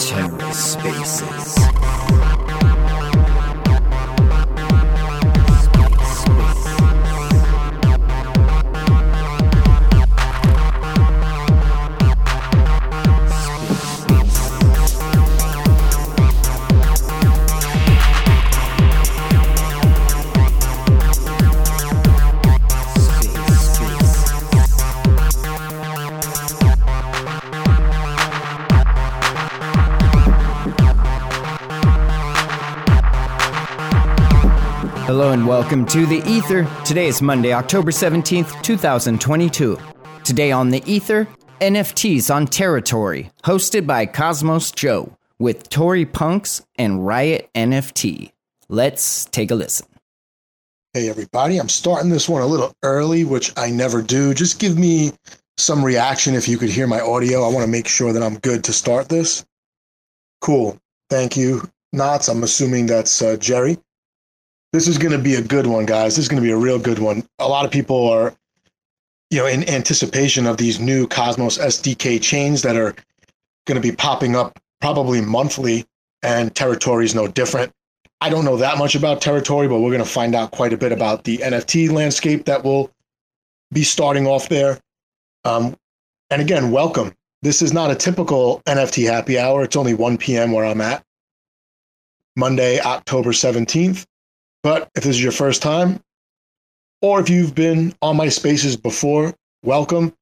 TerraSpaces. And welcome to The Ether. Today is Monday, October 17th, 2022. Today on The Ether, NFTs on Teritori, hosted by Cosmos Joe, with Tori Punks and Riot NFT. Let's take a listen. Hey, everybody. I'm starting this one a little early, which I never do. Just give me some reaction if you could hear my audio. I want to make sure that I'm good to start this. Cool. Thank you. Knots, I'm assuming that's uh, Jerry. This is going to be a good one, guys. This is going to be a real good one. A lot of people are, you know, in anticipation of these new Cosmos SDK chains that are going to be popping up probably monthly, and Teritori is no different. I don't know that much about Teritori, but we're going to find out quite a bit about the NFT landscape that will be starting off there. Um, and again, welcome. This is not a typical NFT happy hour. It's only 1 p.m. where I'm at. Monday, October 17th. But if this is your first time, or if you've been on my spaces before, welcome.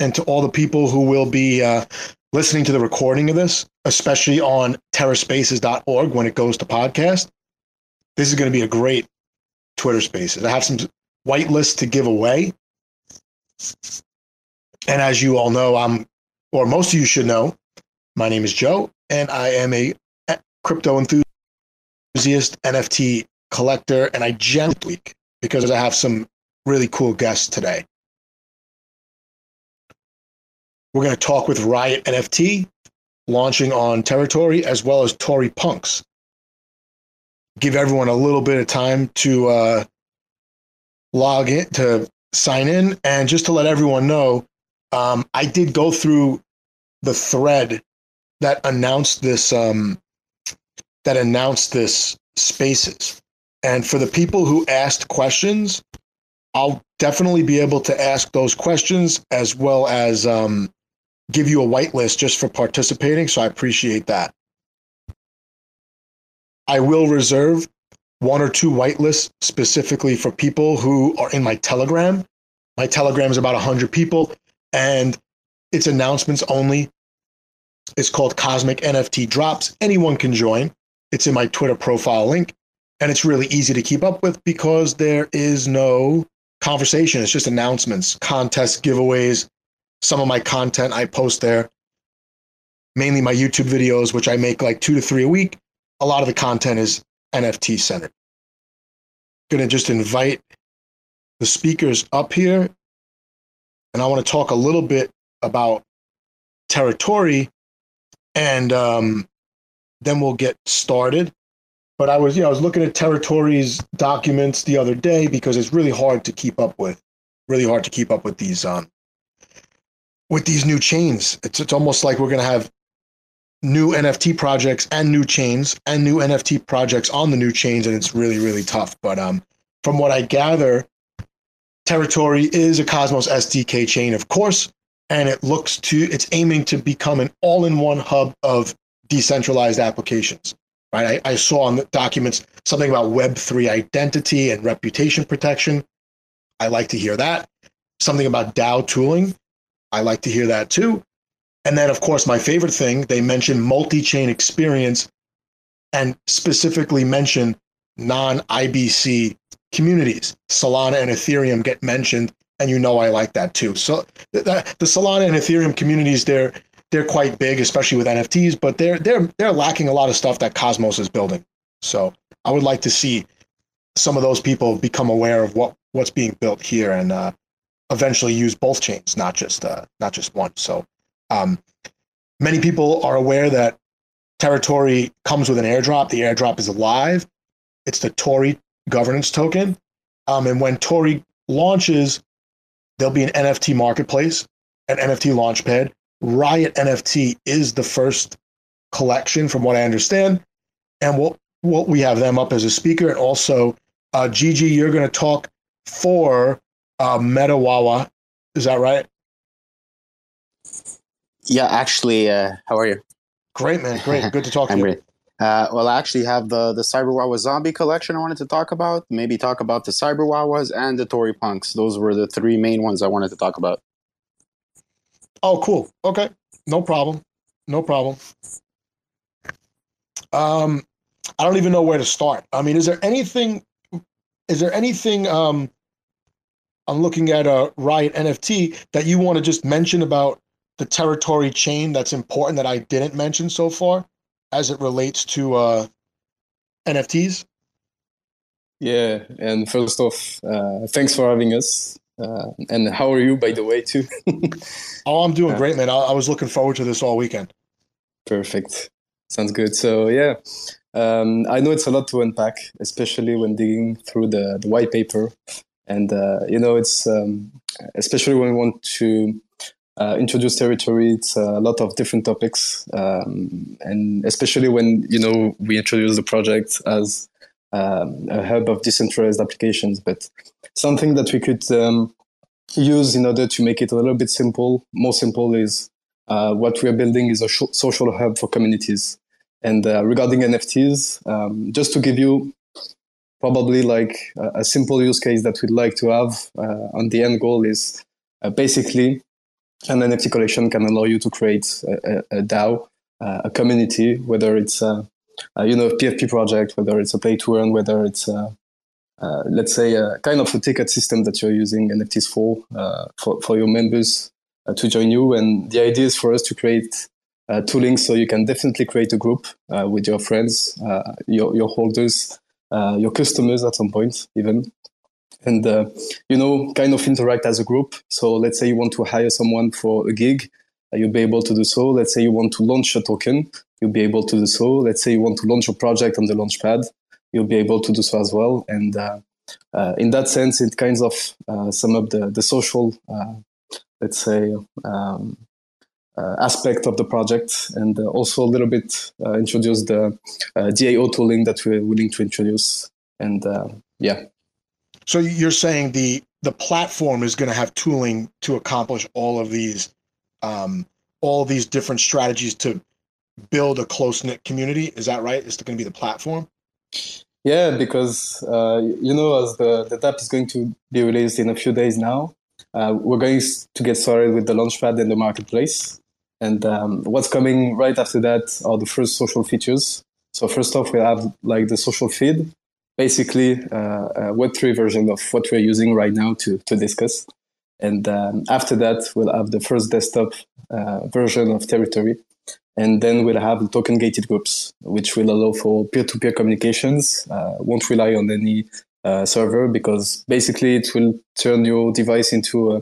And to all the people who will be uh, listening to the recording of this, especially on terraspaces.org when it goes to podcast, this is going to be a great Twitter spaces. I have some whitelists to give away. And as you all know, I'm, or most of you should know, my name is Joe, and I am a crypto enthusiast, NFT collector, and I week because I have some really cool guests today. We're going to talk with Riot NFT, launching on Teritori, as well as Tori Punks. Give everyone a little bit of time to uh, log in, to sign in, and just to let everyone know, um, I did go through the thread that announced this um, that announced this spaces and for the people who asked questions, I'll definitely be able to ask those questions as well as um, give you a whitelist just for participating. So I appreciate that. I will reserve one or two whitelists specifically for people who are in my Telegram. My Telegram is about 100 people and it's announcements only. It's called Cosmic NFT Drops. Anyone can join. It's in my Twitter profile link and it's really easy to keep up with because there is no conversation. It's just announcements, contests, giveaways. Some of my content I post there, mainly my YouTube videos, which I make like two to three a week. A lot of the content is NFT centered. I'm Going to just invite the speakers up here, and I want to talk a little bit about teritori, and um, then we'll get started. But I was, you know, I was looking at teritori's documents the other day because it's really hard to keep up with, really hard to keep up with these um with these new chains. It's it's almost like we're gonna have new NFT projects and new chains and new NFT projects on the new chains, and it's really, really tough. But um from what I gather, Teritori is a Cosmos SDK chain, of course, and it looks to it's aiming to become an all-in-one hub of decentralized applications right? I, I saw on the documents something about Web3 identity and reputation protection. I like to hear that. Something about DAO tooling. I like to hear that too. And then, of course, my favorite thing, they mention multi chain experience and specifically mention non IBC communities. Solana and Ethereum get mentioned, and you know I like that too. So the, the Solana and Ethereum communities, they're they're quite big, especially with NFTs, but they're they're they're lacking a lot of stuff that Cosmos is building. So I would like to see some of those people become aware of what what's being built here and uh, eventually use both chains, not just uh, not just one. So um, many people are aware that Teritori comes with an airdrop. The airdrop is live. It's the Tori governance token. Um, and when Tori launches, there'll be an NFT marketplace, an NFT launchpad. Riot NFT is the first collection, from what I understand, and we'll, we'll we have them up as a speaker, and also uh, Gigi, you're going to talk for uh, MetaWawa. Is that right? Yeah, actually, uh, how are you? Great, man. Great. Good to talk to you. great. Uh, well, I actually have the the Cyberwawa zombie collection I wanted to talk about. Maybe talk about the Cyberwawas and the Tori Punks. Those were the three main ones I wanted to talk about. Oh, cool. Okay. No problem. No problem. Um, I don't even know where to start. I mean, is there anything? Is there anything? Um, I'm looking at a Riot NFT that you want to just mention about the teritori chain that's important that I didn't mention so far, as it relates to uh, NFTs. Yeah, and first off, uh, thanks for having us. Uh, and how are you, by the way, too? Oh, I'm doing great, man. I, I was looking forward to this all weekend. Perfect. Sounds good. So, yeah, um, I know it's a lot to unpack, especially when digging through the, the white paper. And, uh, you know, it's um, especially when we want to uh, introduce teritori, it's a lot of different topics. Um, and especially when, you know, we introduce the project as um, a hub of decentralized applications, but something that we could um, use in order to make it a little bit simple, more simple, is uh, what we are building is a sh- social hub for communities. And uh, regarding NFTs, um, just to give you probably like a, a, simple use case that we'd like to have uh, on the end goal is uh, basically an NFT collection can allow you to create a, a, a DAO, uh, a community, whether it's a, you know PFP project, whether it's a play to earn, whether it's a, uh, let's say a kind of a ticket system that you're using NFTs for uh, for, for your members uh, to join you. And the idea is for us to create uh, tooling so you can definitely create a group with your friends, your your holders, your customers at some point even. And you know, kind of interact as a group. So let's say you want to hire someone for a gig, you'll be able to do so. Let's say you want to launch a token, you'll be able to do so. Let's say you want to launch a project on the launchpad, you'll be able to do so as well. And uh, uh, in that sense, it kind of uh, sum up the, the social, let's say, um, aspect of the project and also a little bit introduce the DAO tooling that we're willing to introduce. And yeah. So you're saying the the platform is going to have tooling to accomplish all of these um, all these different strategies to build a close knit community. Is that right? Is it going to be the platform? Yeah, because uh, you know, as the the app is going to be released in a few days now, uh, we're going to get started with the launchpad and the marketplace. And um, what's coming right after that are the first social features. So first off, we have like the social feed, basically uh, a Web3 version of what we're using right now to to discuss. And um, after that, we'll have the first desktop uh, version of Teritori, and then we'll have token gated groups, which will allow for peer to peer communications, uh, won't rely on any uh, server because basically it will turn your device into a,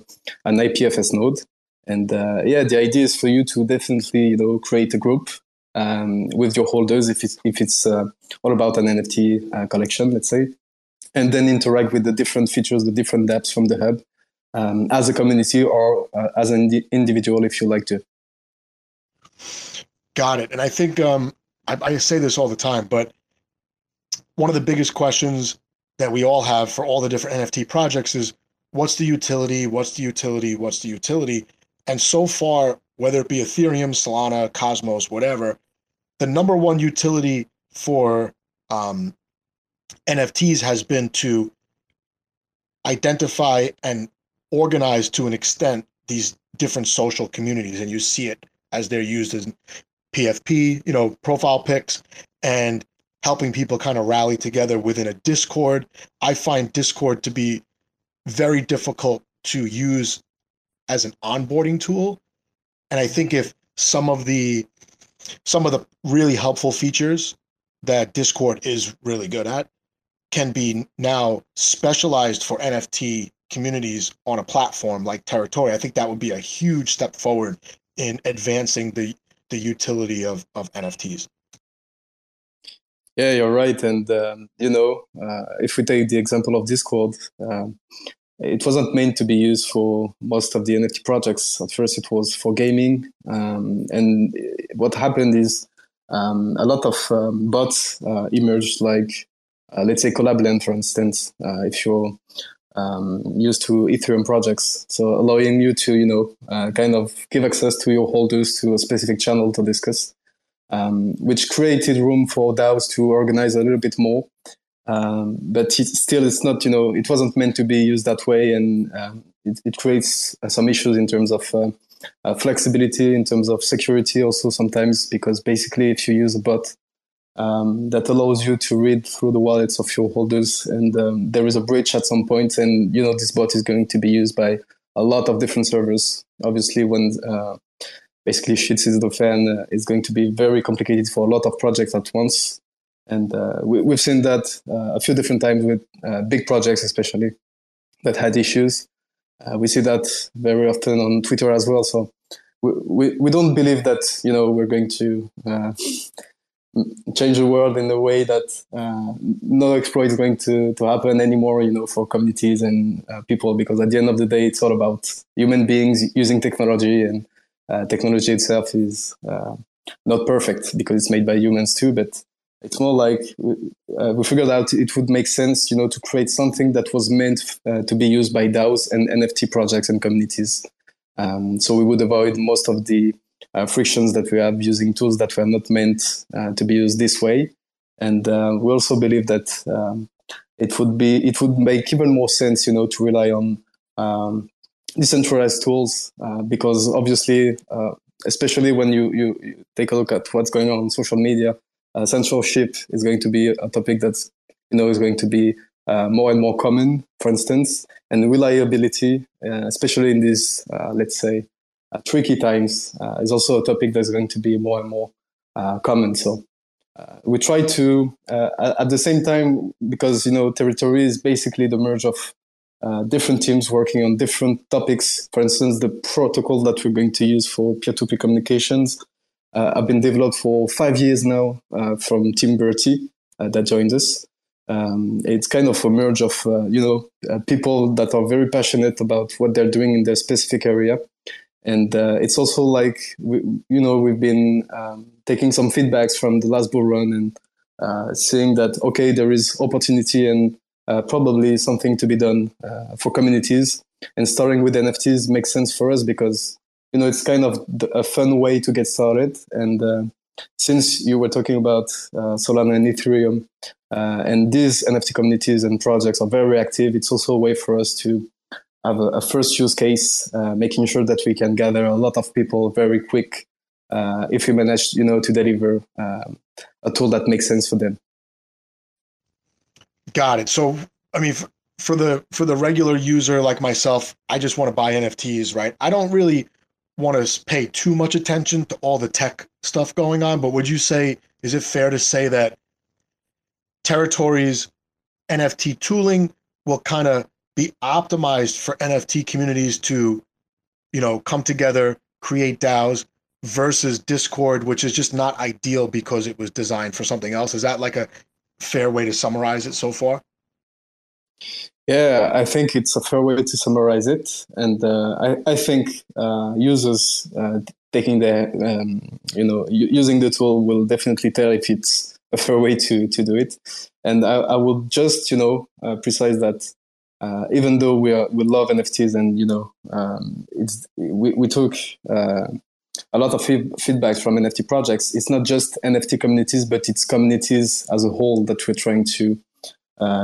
an IPFS node. And uh, yeah, the idea is for you to definitely you know create a group um, with your holders if it's if it's uh, all about an NFT uh, collection, let's say, and then interact with the different features, the different dApps from the hub um, as a community or uh, as an individual if you like to. Got it. And I think um, I, I say this all the time, but one of the biggest questions that we all have for all the different NFT projects is what's the utility? What's the utility? What's the utility? And so far, whether it be Ethereum, Solana, Cosmos, whatever, the number one utility for um, NFTs has been to identify and organize to an extent these different social communities. And you see it as they're used as PFP, you know, profile pics, and helping people kind of rally together within a Discord. I find Discord to be very difficult to use as an onboarding tool. And I think if some of the some of the really helpful features that Discord is really good at can be now specialized for NFT communities on a platform like Teritori, I think that would be a huge step forward in advancing the the utility of of NFTs. Yeah, you're right. And um, you know, uh, if we take the example of Discord, um, it wasn't meant to be used for most of the NFT projects. At first, it was for gaming, um, and what happened is um, a lot of um, bots uh, emerged, like uh, let's say Collabland, for instance. Uh, if you're um, used to Ethereum projects, so allowing you to you know uh, kind of give access to your holders to a specific channel to discuss, um, which created room for DAOs to organize a little bit more um, but it, still, it's not, you know, it wasn't meant to be used that way. And um, it, it, creates uh, some issues in terms of uh, uh, flexibility, in terms of security also sometimes, because basically if you use a bot um, that allows you to read through the wallets of your holders and um, there is a breach at some point and, you know, this bot is going to be used by a lot of different servers. Obviously, when uh, basically shit hits the fan, uh, it's going to be very complicated for a lot of projects at once and uh, we, have seen that uh, a few different times with uh, big projects, especially that had issues. Uh, we see that very often on Twitter as well. So we, we, we don't believe that you know we're going to change the world in a way that uh, no exploit is going to, to happen anymore. You know, for communities and people, because at the end of the day, it's all about human beings using technology, and technology itself is not perfect because it's made by humans too, but it's more like uh, we figured out it would make sense, you know, to create something that was meant uh, to be used by DAOs and NFT projects and communities. Um, so we would avoid most of the uh, frictions that we have using tools that were not meant uh, to be used this way. And uh, we also believe that um, it would be it would make even more sense, you know, to rely on um, decentralized tools uh, because obviously, especially when you, you, you take a look at what's going on on social media uh, censorship is going to be a topic that's you know is going to be uh, more and more common, for instance, and reliability, uh, especially in these uh, let's say uh, tricky times, uh, is also a topic that's going to be more and more common. So. we try to, at the same time, because you know, teritori is basically the merge of different teams working on different topics. For instance, the protocol that we're going to use for peer-to-peer communications uh, have been developed for five years now uh, from Tim Bertie uh, that joined us. Um, it's kind of a merge of you know people that are very passionate about what they're doing in their specific area, and it's also like we, you know we've been um, taking some feedbacks from the last bull run and uh, seeing that okay there is opportunity and uh, probably something to be done uh, for communities. And starting with nfts makes sense for us because you know it's kind of a fun way to get started. And uh, since you were talking about uh, solana and ethereum uh, and these nft communities and projects are very active it's also a way for us to have a, a first use case uh, making sure that we can gather a lot of people very quick uh, if we manage you know to deliver um, a tool that makes sense for them. Got it. So i mean for the for the regular user like myself i just want to buy nfts right? I don't really want to pay too much attention to all the tech stuff going on, but would you say, is it fair to say that teritori's NFT tooling will kind of be optimized for NFT communities to, you know, come together, create DAOs versus Discord, which is just not ideal because it was designed for something else? Is that like a fair way to summarize it so far? Yeah, I think it's a fair way to summarize it, and uh, I, I think uh, users uh, taking the um, you know using the tool will definitely tell if it's a fair way to to do it. And I, I will just you know uh, precise that uh, even though we are we love NFTs and you know um, it's we we took uh, a lot of feedback from NFT projects. It's not just NFT communities, but it's communities as a whole that we're trying to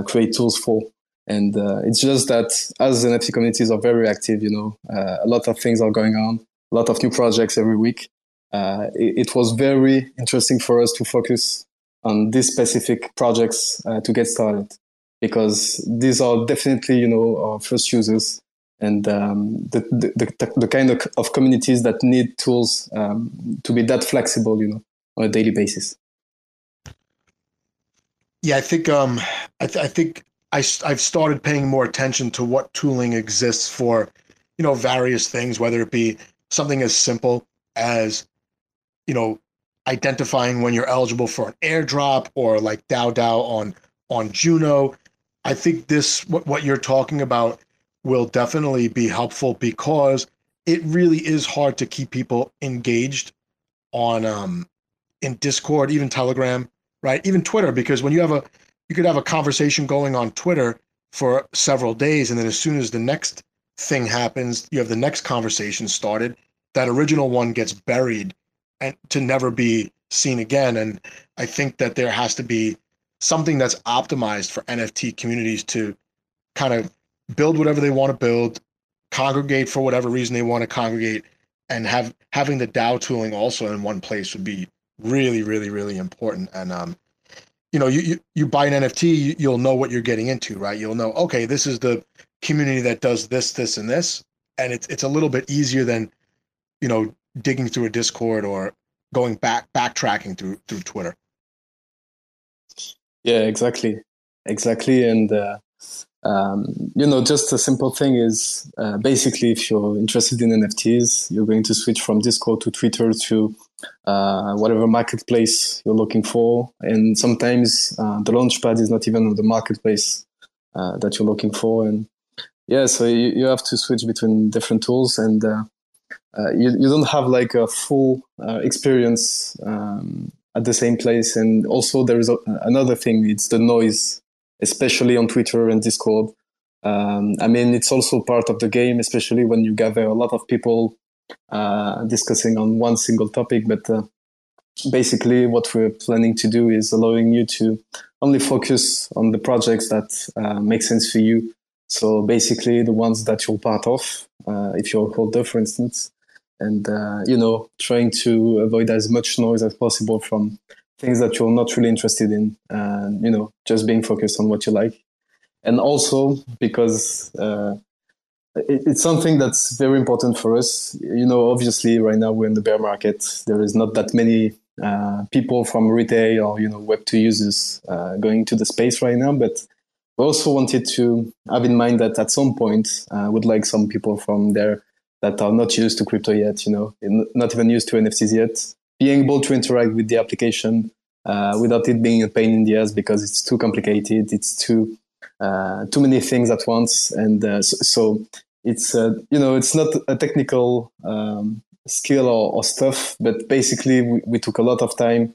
create tools for. And uh, it's just that as NFT communities are very active, you know, uh, a lot of things are going on, a lot of new projects every week. Uh, it, it, was very interesting for us to focus on these specific projects uh, to get started because these are definitely, you know, our first users and um, the, the, the, the, kind of, of communities that need tools um, to be that flexible, you know, on a daily basis. Yeah, I think um, I, th- I think I, I've started paying more attention to what tooling exists for, you know, various things, whether it be something as simple as, you know, identifying when you're eligible for an airdrop or like DAO DAO on on Juno. I think this what what you're talking about will definitely be helpful because it really is hard to keep people engaged on um in Discord, even Telegram, right? Even Twitter, because when you have a you could have a conversation going on Twitter for several days, and then as soon as the next thing happens, you have the next conversation started. That original one gets buried and to never be seen again. And I think that there has to be something that's optimized for NFT communities to kind of build whatever they want to build, congregate for whatever reason they want to congregate, and have having the DAO tooling also in one place would be really, really, really important. And um, you know, you, you you buy an NFT, you'll know what you're getting into, right? You'll know, okay, this is the community that does this, this, and this, and it's it's a little bit easier than, you know, digging through a Discord or going back backtracking through through Twitter. Yeah, exactly, exactly, and uh, um, you know, just a simple thing is uh, basically if you're interested in NFTs, you're going to switch from Discord to Twitter to uh, whatever marketplace you're looking for, and sometimes uh, the launchpad is not even on the marketplace uh, that you're looking for, and yeah, so you, you have to switch between different tools and. Uh, uh, you, you don't have like a full experience um, at the same place. And also there is a, another thing, it's the noise, especially on Twitter and Discord. Um, I mean, it's also part of the game, especially when you gather a lot of people uh, discussing on one single topic. But uh, basically, what we're planning to do is allowing you to only focus on the projects that uh, make sense for you. So basically, the ones that you're part of, uh, if you're a holder, for instance, and uh, you know trying to avoid as much noise as possible from things that you're not really interested in and you know just being focused on what you like. And also because uh, it, it's something that's very important for us. You know obviously right now we're in the bear market. There is not that many uh, people from retail or you know web 2 users uh, going to the space right now but we also wanted to have in mind that at some point uh, would like some people from there that are not used to crypto yet, you know, not even used to NFTs yet, being able to interact with the application uh, without it being a pain in the ass because it's too complicated, it's too uh, too many things at once, and uh, so, so, it's uh, you know it's not a technical um, skill or, or, stuff, but basically we, we, took a lot of time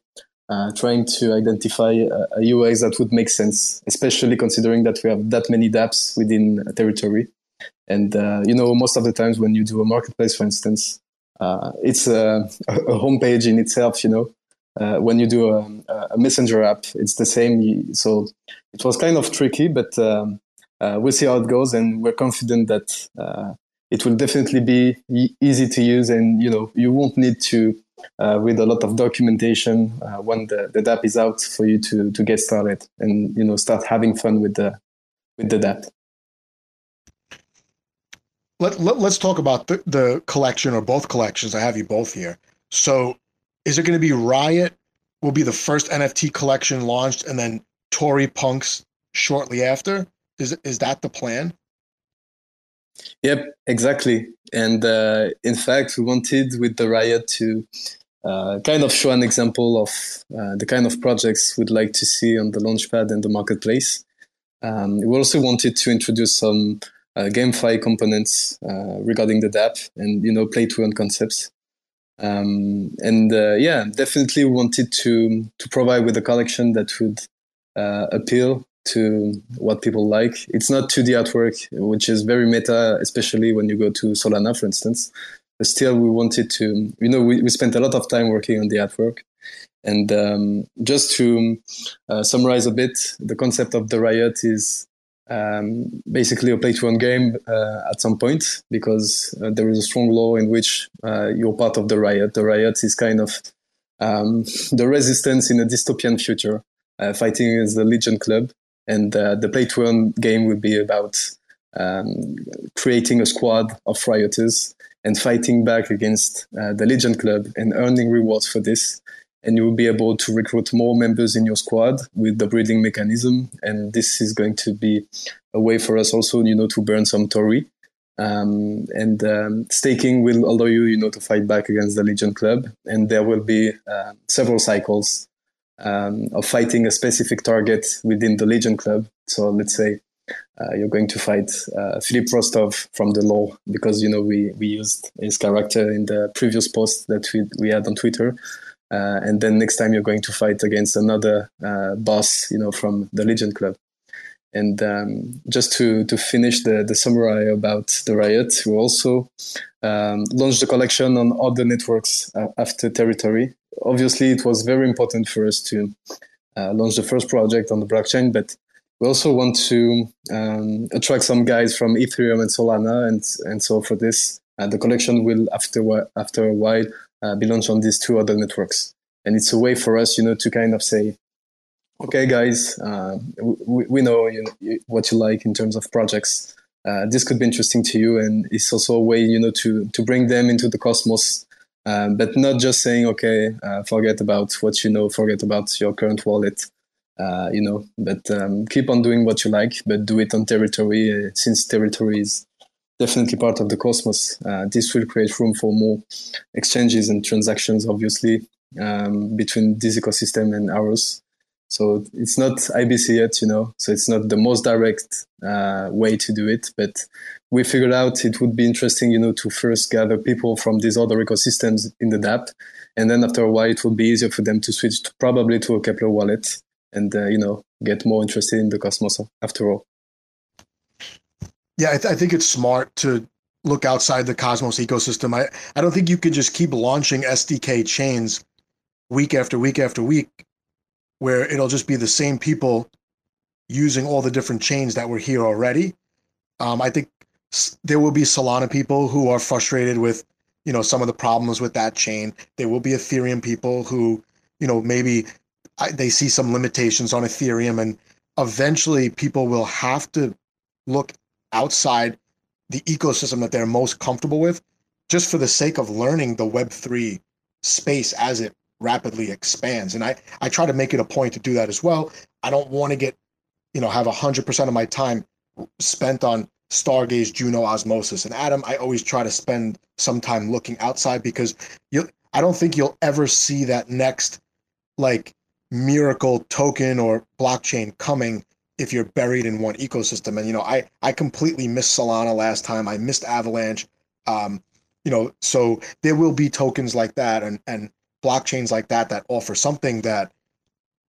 uh, trying to identify a, a UX that would make sense, especially considering that we have that many dApps within a teritori. And uh, you know, most of the times when you do a marketplace, for instance, uh, it's a, a homepage in itself. You know, uh, when you do a, a, messenger app, it's the same. So it was kind of tricky, but um, uh, we'll see how it goes, and we're confident that uh, it will definitely be e- easy to use, and you know, you won't need to uh, read a lot of documentation when the, the is out for you to to get started and you know start having fun with the with the app let, let us talk about the, the collection or both collections. I have you both here. So, is it going to be Riot? Will be the first NFT collection launched, and then Tori Punks shortly after. Is is that the plan? Yep, exactly. And uh, in fact, we wanted with the Riot to uh, kind of show an example of uh, the kind of projects we'd like to see on the Launchpad and the marketplace. Um, we also wanted to introduce some uh, GameFi components uh, regarding the dApp and you know play to earn concepts. Um, and uh, yeah, definitely wanted to to provide with a collection that would appeal to what people like. It's not 2D artwork, which is very meta, especially when you go to Solana, for instance. But still, we wanted to, you know, we, we spent a lot of time working on the artwork. And um, just to uh, summarize a bit, the concept of the riot is um, basically a play to earn game uh, at some point because uh, there is a strong law in which uh, you're part of the riot. The riot is kind of um, the resistance in a dystopian future, uh, fighting against the Legion Club. And uh, the play to earn game will be about um, creating a squad of rioters and fighting back against uh, the Legion Club and earning rewards for this and you will be able to recruit more members in your squad with the breeding mechanism. And this is going to be a way for us also, you know, to burn some Tori. Um, and um, staking will allow you, you know, to fight back against the Legion Club. And there will be uh, several cycles um, of fighting a specific target within the Legion Club. So let's say uh, you're going to fight uh, Philip Rostov from the law because you know we we used his character in the previous post that we we had on Twitter. Uh, and then next time you're going to fight against another uh, boss, you know, from the Legion Club. And um, just to, to finish the, the summary about the riot, we also um, launched the collection on other networks uh, after Teritori. Obviously, it was very important for us to uh, launch the first project on the blockchain, but we also want to um, attract some guys from Ethereum and Solana. And, and so for this, uh, the collection will, after, after a while, uh, be launched on these two other networks. And it's a way for us, you know, to kind of say, okay, guys, uh, we, we know you know, what you like in terms of projects. Uh, this could be interesting to you, and it's also a way, you know, to to bring them into the cosmos, um, but not just saying, okay, uh, forget about what you know, forget about your current wallet, uh, you know, but um, keep on doing what you like, but do it on teritori, uh, since teritori is definitely part of the cosmos. Uh, this will create room for more exchanges and transactions, obviously, um, between this ecosystem and ours. So it's not IBC yet, you know, so it's not the most direct uh, way to do it, but we figured out it would be interesting, you know, to first gather people from these other ecosystems in the dApp. And then after a while, it would be easier for them to switch to probably to a Keplr wallet and, uh, you know, get more interested in the Cosmos after all. Yeah, I, th- I think it's smart to look outside the Cosmos ecosystem. I, I don't think you could just keep launching SDK chains week after week after week where it'll just be the same people using all the different chains that were here already. Um, I think there will be Solana people who are frustrated with, you know, some of the problems with that chain. There will be Ethereum people who, you know, maybe they see some limitations on Ethereum, and eventually people will have to look outside the ecosystem that they're most comfortable with, just for the sake of learning the Web three space as it rapidly expands. And I, I try to make it a point to do that as well. I don't want to get, you know, have 100% of my time spent on Stargaze, Juno, Osmosis, and Atom I always try to spend some time looking outside because you I don't think you'll ever see that next like miracle token or blockchain coming if you're buried in one ecosystem. And you know, I I completely missed Solana last time. I missed Avalanche. Um, you know, so there will be tokens like that, and and blockchains like that that offer something that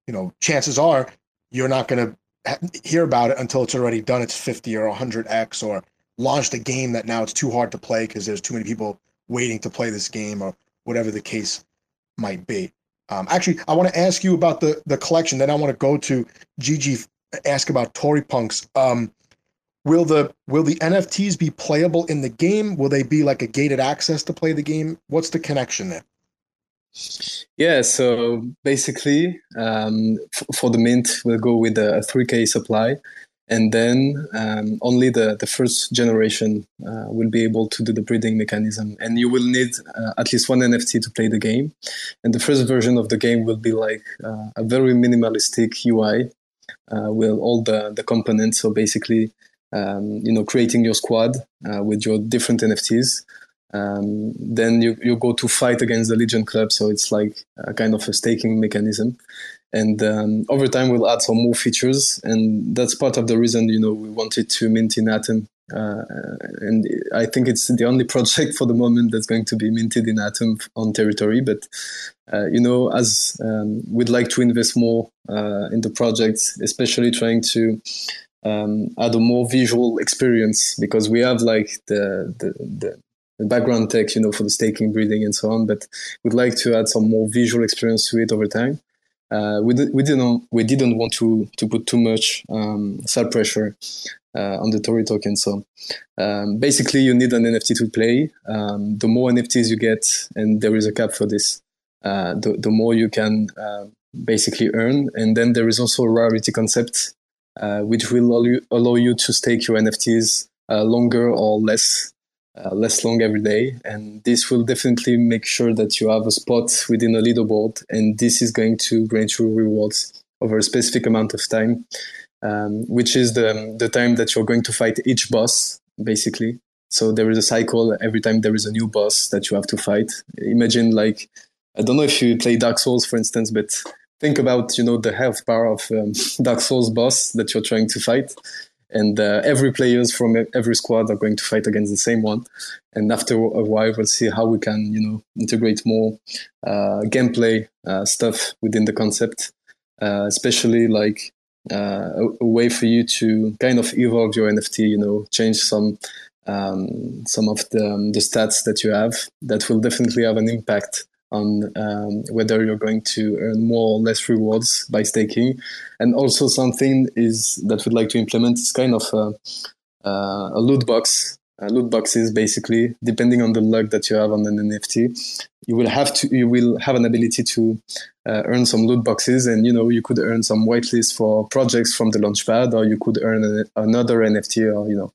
you know chances are you're not going to hear about it until it's already done its 50 or 100x or launched a game that now it's too hard to play because there's too many people waiting to play this game or whatever the case might be um, actually i want to ask you about the the collection then i want to go to Gigi ask about tori punks um, will the will the nfts be playable in the game will they be like a gated access to play the game what's the connection there yeah, so basically, um, f- for the mint, we'll go with a 3K supply, and then um, only the, the first generation uh, will be able to do the breeding mechanism. And you will need uh, at least one NFT to play the game. And the first version of the game will be like uh, a very minimalistic UI with all the, the components. So basically, um, you know, creating your squad uh, with your different NFTs um, then you, you go to fight against the Legion Club. So it's like a kind of a staking mechanism. And um, over time, we'll add some more features. And that's part of the reason, you know, we wanted to mint in Atom. Uh, and I think it's the only project for the moment that's going to be minted in Atom on teritori. But, uh, you know, as um, we'd like to invest more uh, in the project, especially trying to um, add a more visual experience because we have like the, the, the background tech, you know, for the staking, breeding, and so on. But we'd like to add some more visual experience to it over time. Uh, we, did, we didn't we didn't want to to put too much um, sell pressure uh, on the Tori token. So um, basically, you need an NFT to play. Um, the more NFTs you get, and there is a cap for this, uh, the the more you can uh, basically earn. And then there is also a rarity concept, uh, which will allow you, allow you to stake your NFTs uh, longer or less uh, less long every day. And this will definitely make sure that you have a spot within a leaderboard. And this is going to grant you rewards over a specific amount of time, um, which is the, the time that you're going to fight each boss, basically. So there is a cycle every time there is a new boss that you have to fight. Imagine like, I don't know if you play Dark Souls, for instance, but think about, you know, the health bar of um, Dark Souls boss that you're trying to fight and uh, every players from every squad are going to fight against the same one. And after a while, we'll see how we can, you know, integrate more uh, gameplay uh, stuff within the concept, uh, especially like uh, a, a, way for you to kind of evolve your NFT. You know, change some um, some of the um, the stats that you have that will definitely have an impact on um, whether you're going to earn more or less rewards by staking. And also something is that we'd like to implement is kind of a, a loot box. Uh, loot boxes basically, depending on the luck that you have on an NFT, you will have to you will have an ability to uh, earn some loot boxes, and you know you could earn some whitelist for projects from the launchpad, or you could earn another NFT, or you know.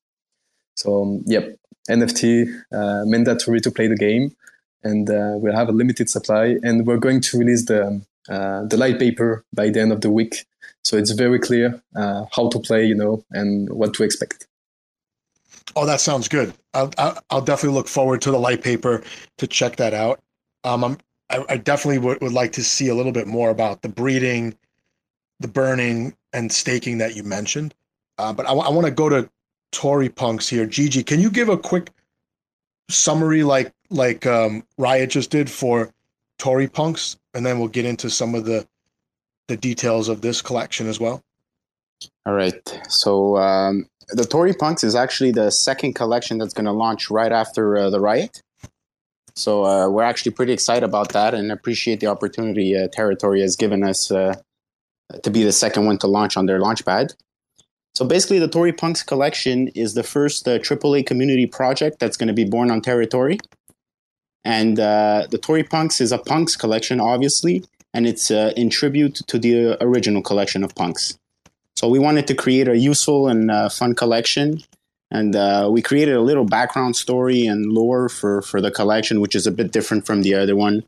So um, yep, NFT uh, mandatory to play the game and uh, we'll have a limited supply. And we're going to release the uh, the light paper by the end of the week, so it's very clear uh, how to play, you know, and what to expect. Oh, that sounds good. I'll, I'll definitely look forward to the light paper to check that out. Um, I'm, I, I definitely would, would like to see a little bit more about the breeding, the burning, and staking that you mentioned. Uh, but I, I want to go to Tori Punks here. Gigi, can you give a quick summary like like um, Riot just did for Tori Punks, and then we'll get into some of the the details of this collection as well. All right. So um, the Tori Punks is actually the second collection that's going to launch right after uh, the Riot. So uh, we're actually pretty excited about that and appreciate the opportunity uh, Teritori has given us uh, to be the second one to launch on their launchpad. So basically, the Tori Punks collection is the first uh, AAA community project that's going to be born on Teritori. And uh, the Tori Punks is a punks collection, obviously, and it's uh, in tribute to the original collection of punks. So we wanted to create a useful and uh, fun collection. And uh, we created a little background story and lore for, for the collection, which is a bit different from the other one.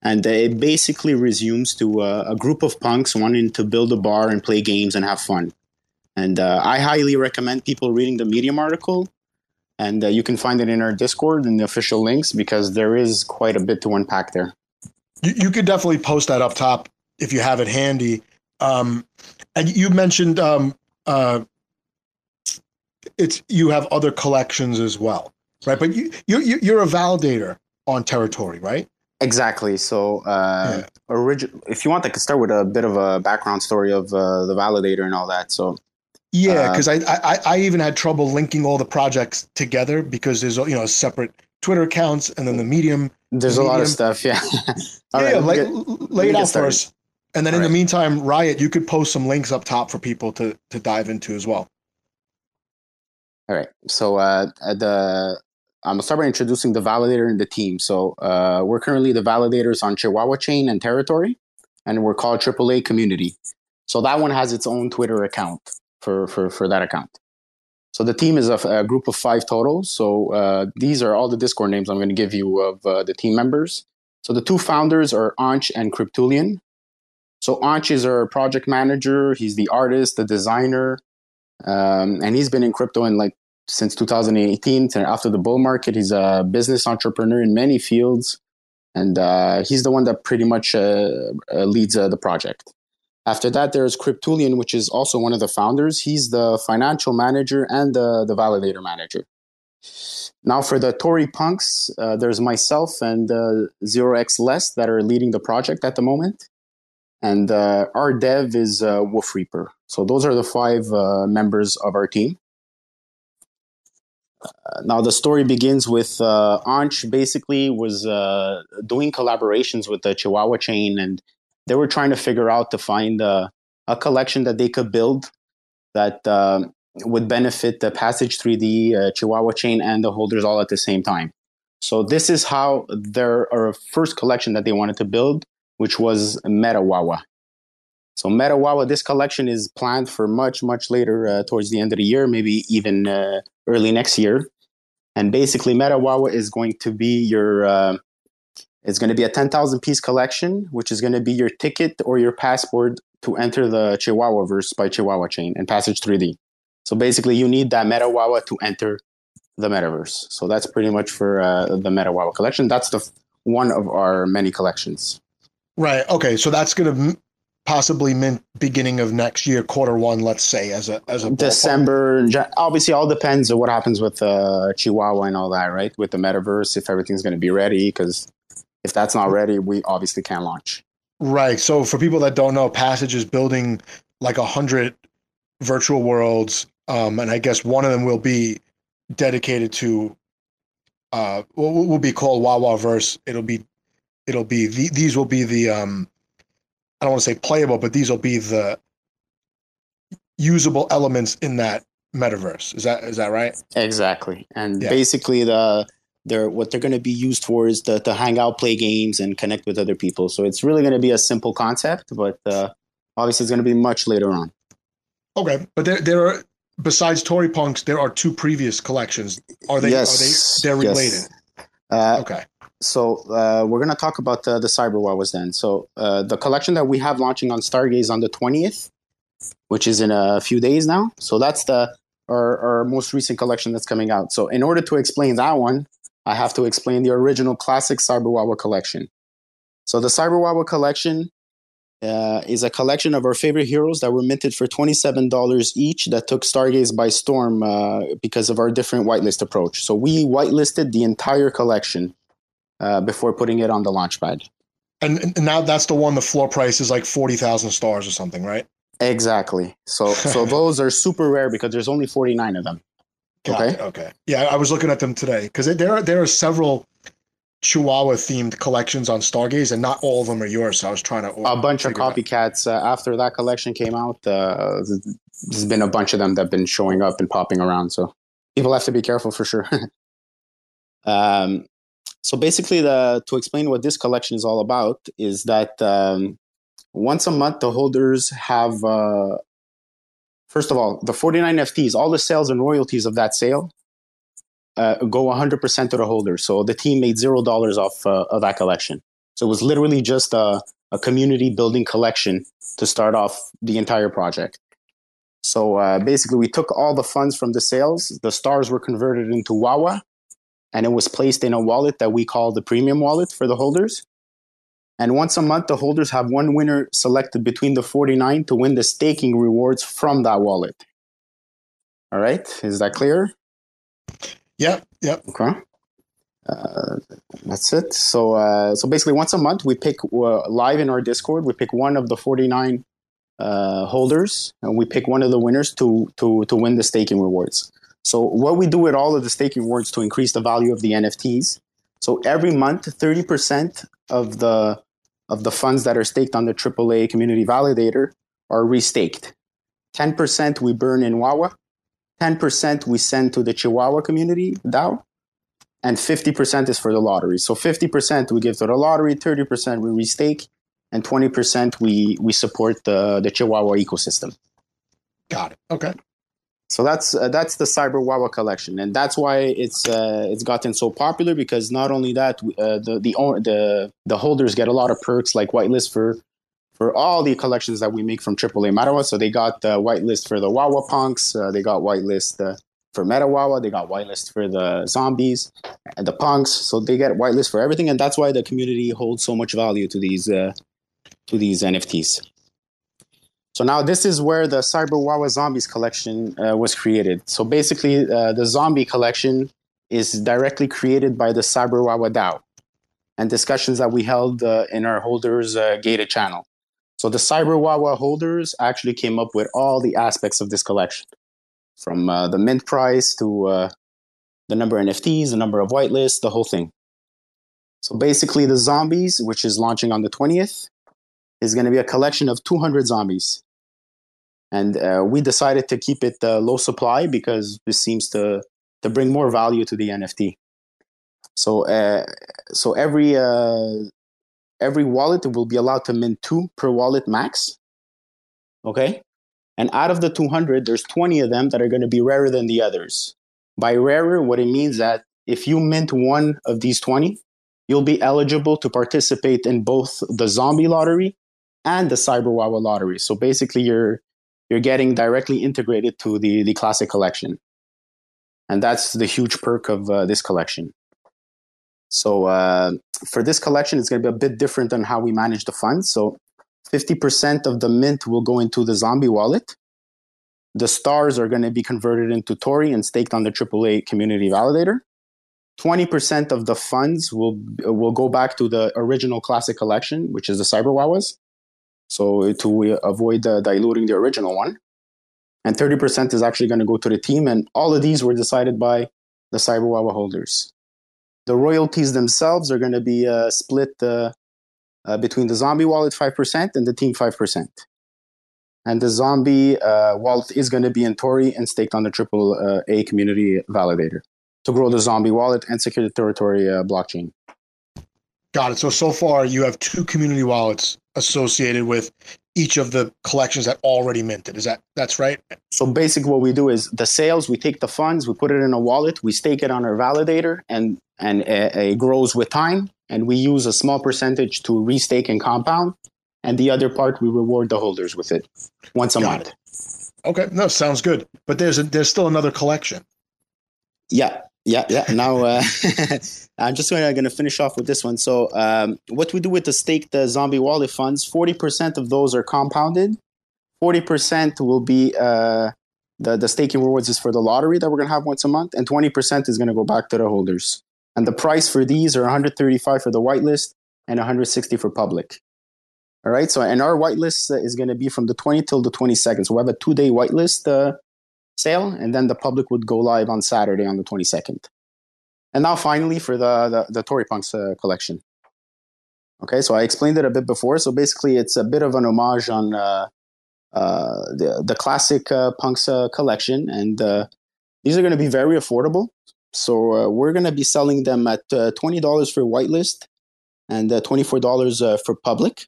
And it basically resumes to uh, a group of punks wanting to build a bar and play games and have fun. And uh, I highly recommend people reading the Medium article. And uh, you can find it in our Discord in the official links because there is quite a bit to unpack there. You, you could definitely post that up top if you have it handy. Um, and you mentioned um, uh, it's you have other collections as well, right? But you, you you're a validator on teritori, right? Exactly. So, uh, yeah. if you want, I could start with a bit of a background story of uh, the validator and all that. So, yeah, because uh, I, I I even had trouble linking all the projects together because there's you know separate Twitter accounts and then the Medium. There's medium. a lot of stuff. Yeah. yeah, right, lay, lay it out for us. And then all in right. the meantime, Riot, you could post some links up top for people to to dive into as well. All right. So uh, the I'm gonna start by introducing the validator and the team. So uh, we're currently the validators on Chihuahua Chain and Teritori, and we're called AAA Community. So that one has its own Twitter account for for for that account. So the team is a, a group of five total. So uh, these are all the Discord names I'm going to give you of uh, the team members. So the two founders are Anch and Cryptulian. So Anch is our project manager. He's the artist, the designer, um, and he's been in crypto in like since 2018 after the bull market. He's a business entrepreneur in many fields, and uh, he's the one that pretty much uh, uh leads uh, the project. After that, there's Cryptulian, which is also one of the founders. He's the financial manager and the, the validator manager. Now, for the Tori punks, uh, there's myself and uh, Zero X Less that are leading the project at the moment. And uh, our dev is uh, Wolf Reaper. So, those are the five uh, members of our team. Uh, now, the story begins with uh, Anch basically was doing collaborations with the Chihuahua chain and they were trying to figure out to find a, a collection that they could build that uh, would benefit the Passage 3D, uh, Chihuahua chain, and the holders all at the same time. So this is how their first collection that they wanted to build, which was MetaWawa. So MetaWawa, this collection is planned for much, much later, uh, towards the end of the year, maybe even uh, early next year. And basically, MetaWawa is going to be your uh, it's going to be a 10,000 piece collection, which is going to be your ticket or your passport to enter the Chihuahua verse by Chihuahua Chain and Passage 3D. So basically, you need that MetaWawa to enter the metaverse. So that's pretty much for uh, the MetaWawa collection. That's the one of our many collections. Right. Okay. So that's going to possibly mint beginning of next year, quarter one, let's say, as a as a. December. Obviously, all depends on what happens with uh, Chihuahua and all that, right? With the metaverse, if everything's going to be ready, because if that's not ready, we obviously can't launch. Right. So for people that don't know, Passage is building like a hundred virtual worlds, um, and I guess one of them will be dedicated to, uh, will, will be called Wawa Verse. It'll be, it'll be the, these will be the, um, I don't want to say playable, but these will be the usable elements in that metaverse. Is that is that right? Exactly, and Yeah. basically the they're what they're going to be used for is to, to hang out, play games, and connect with other people. So it's really going to be a simple concept, but uh, obviously it's going to be much later on. Okay, but there there are besides Tori Punks, there are two previous collections. Are they? Yes, Are they? They're yes. related. Uh, Okay. so uh, we're going to talk about the, the cyber Wawas then. So uh, the collection that we have launching on Stargaze on the 20th, which is in a few days now. So that's the our, our most recent collection that's coming out. So in order to explain that one, I have to explain the original classic Cyber Wawa collection. So the Cyber Wawa collection uh, is a collection of our favorite heroes that were minted for $27 each that took Stargaze by storm uh, because of our different whitelist approach. So we whitelisted the entire collection uh, before putting it on the launchpad. And, and now that's the one. The floor price is like forty thousand stars or something, right? Exactly. So so those are super rare because there's only 49 of them. Okay. Okay. Yeah, I was looking at them today because there are there are several Chihuahua themed collections on Stargaze, and not all of them are yours. So I was trying to A bunch of figure it out. copycats uh, after that collection came out. Uh, there's been a bunch of them that have been showing up and popping around. So people have to be careful for sure. um, so basically, the to explain what this collection is all about is that um, once a month the holders have uh, first of all the 49 FTs, all the sales and royalties of that sale uh, go 100% to the holder. So the team made zero dollars off uh, of that collection. So it was literally just a, a community building collection to start off the entire project. So uh, basically, we took all the funds from the sales. The stars were converted into Wawa, and it was placed in a wallet that we call the premium wallet for the holders. And once a month, the holders have one winner selected between the 49 to win the staking rewards from that wallet. All right, is that clear? Yep. Yep. Okay. Uh, that's it. So, uh, so basically, once a month, we pick uh, live in our Discord. We pick one of the forty-nine uh, holders, and we pick one of the winners to to to win the staking rewards. So, what we do with all of the staking rewards to increase the value of the NFTs. So every month, thirty percent of the of the funds that are staked on the AAA Community Validator are restaked. Ten percent we burn in Wawa. 10% we send to the Chihuahua community DAO, and 50% is for the lottery. So 50% we give to the lottery, 30% we restake, and 20% we, we support the, the Chihuahua ecosystem. Got it. Okay. So that's uh, that's the Cyber Wawa collection, and that's why it's uh, it's gotten so popular because not only that uh, the the the the holders get a lot of perks like whitelist for for all the collections that we make from AAA Metawa. So they got the whitelist for the Wawa punks, uh, they got whitelist uh, for Meta Wawa, they got whitelist for the zombies and the punks. So they get whitelist for everything, and that's why the community holds so much value to these uh, to these NFTs. So now this is where the Cyber Wawa Zombies collection uh, was created. So basically, uh, the zombie collection is directly created by the Cyber Wawa DAO and discussions that we held uh, in our holders uh, gated channel. So the Cyber Wawa holders actually came up with all the aspects of this collection, from uh, the mint price to uh, the number of NFTs, the number of whitelists, the whole thing. So basically, the zombies, which is launching on the 20th, is going to be a collection of 200 zombies. And uh, we decided to keep it uh, low supply because this seems to, to bring more value to the NFT. So, uh, so every uh, every wallet will be allowed to mint two per wallet max. Okay, and out of the 200, there's 20 of them that are going to be rarer than the others. By rarer, what it means that if you mint one of these 20, you'll be eligible to participate in both the zombie lottery and the Cyber Wawa lottery. So basically, you're you're getting directly integrated to the the classic collection, and that's the huge perk of uh, this collection. So uh, for this collection, it's going to be a bit different than how we manage the funds. So 50% of the mint will go into the zombie wallet. The stars are going to be converted into Tori and staked on the AAA community validator. 20% of the funds will will go back to the original classic collection, which is the Cyber Wawas. So to avoid uh, diluting the original one. And 30% is actually going to go to the team. And all of these were decided by the Cyber Wawa holders. The royalties themselves are going to be uh, split uh, uh, between the zombie wallet 5% and the team 5%. And the zombie uh, wallet is going to be in Tori and staked on the triple uh, A community validator to grow the zombie wallet and secure the Teritori uh, blockchain. Got it. So so far you have two community wallets associated with each of the collections that already minted. Is that that's right? So basically what we do is the sales, we take the funds, we put it in a wallet, we stake it on our validator and and it, grows with time and we use a small percentage to restake and compound and the other part we reward the holders with it once a Got month. It. Okay, no, sounds good. But there's a, there's still another collection. Yeah, yeah, yeah. Now uh, I'm just going to finish off with this one. So, um, what we do with the stake, the zombie wallet funds, 40% of those are compounded. 40% will be uh, the, the staking rewards is for the lottery that we're going to have once a month, and 20% is going to go back to the holders. And the price for these are 135 for the whitelist and 160 for public. All right. So, and our whitelist is going to be from the 20th till the 22nd. So we have a two day whitelist uh, sale, and then the public would go live on Saturday on the 22nd. And now, finally, for the the, the Tori Punks uh, collection. Okay, so I explained it a bit before. So basically, it's a bit of an homage on uh, uh, the the classic uh, Punks uh, collection, and uh, these are going to be very affordable. So we're going to be selling them at twenty dollars for whitelist and twenty four dollars for public.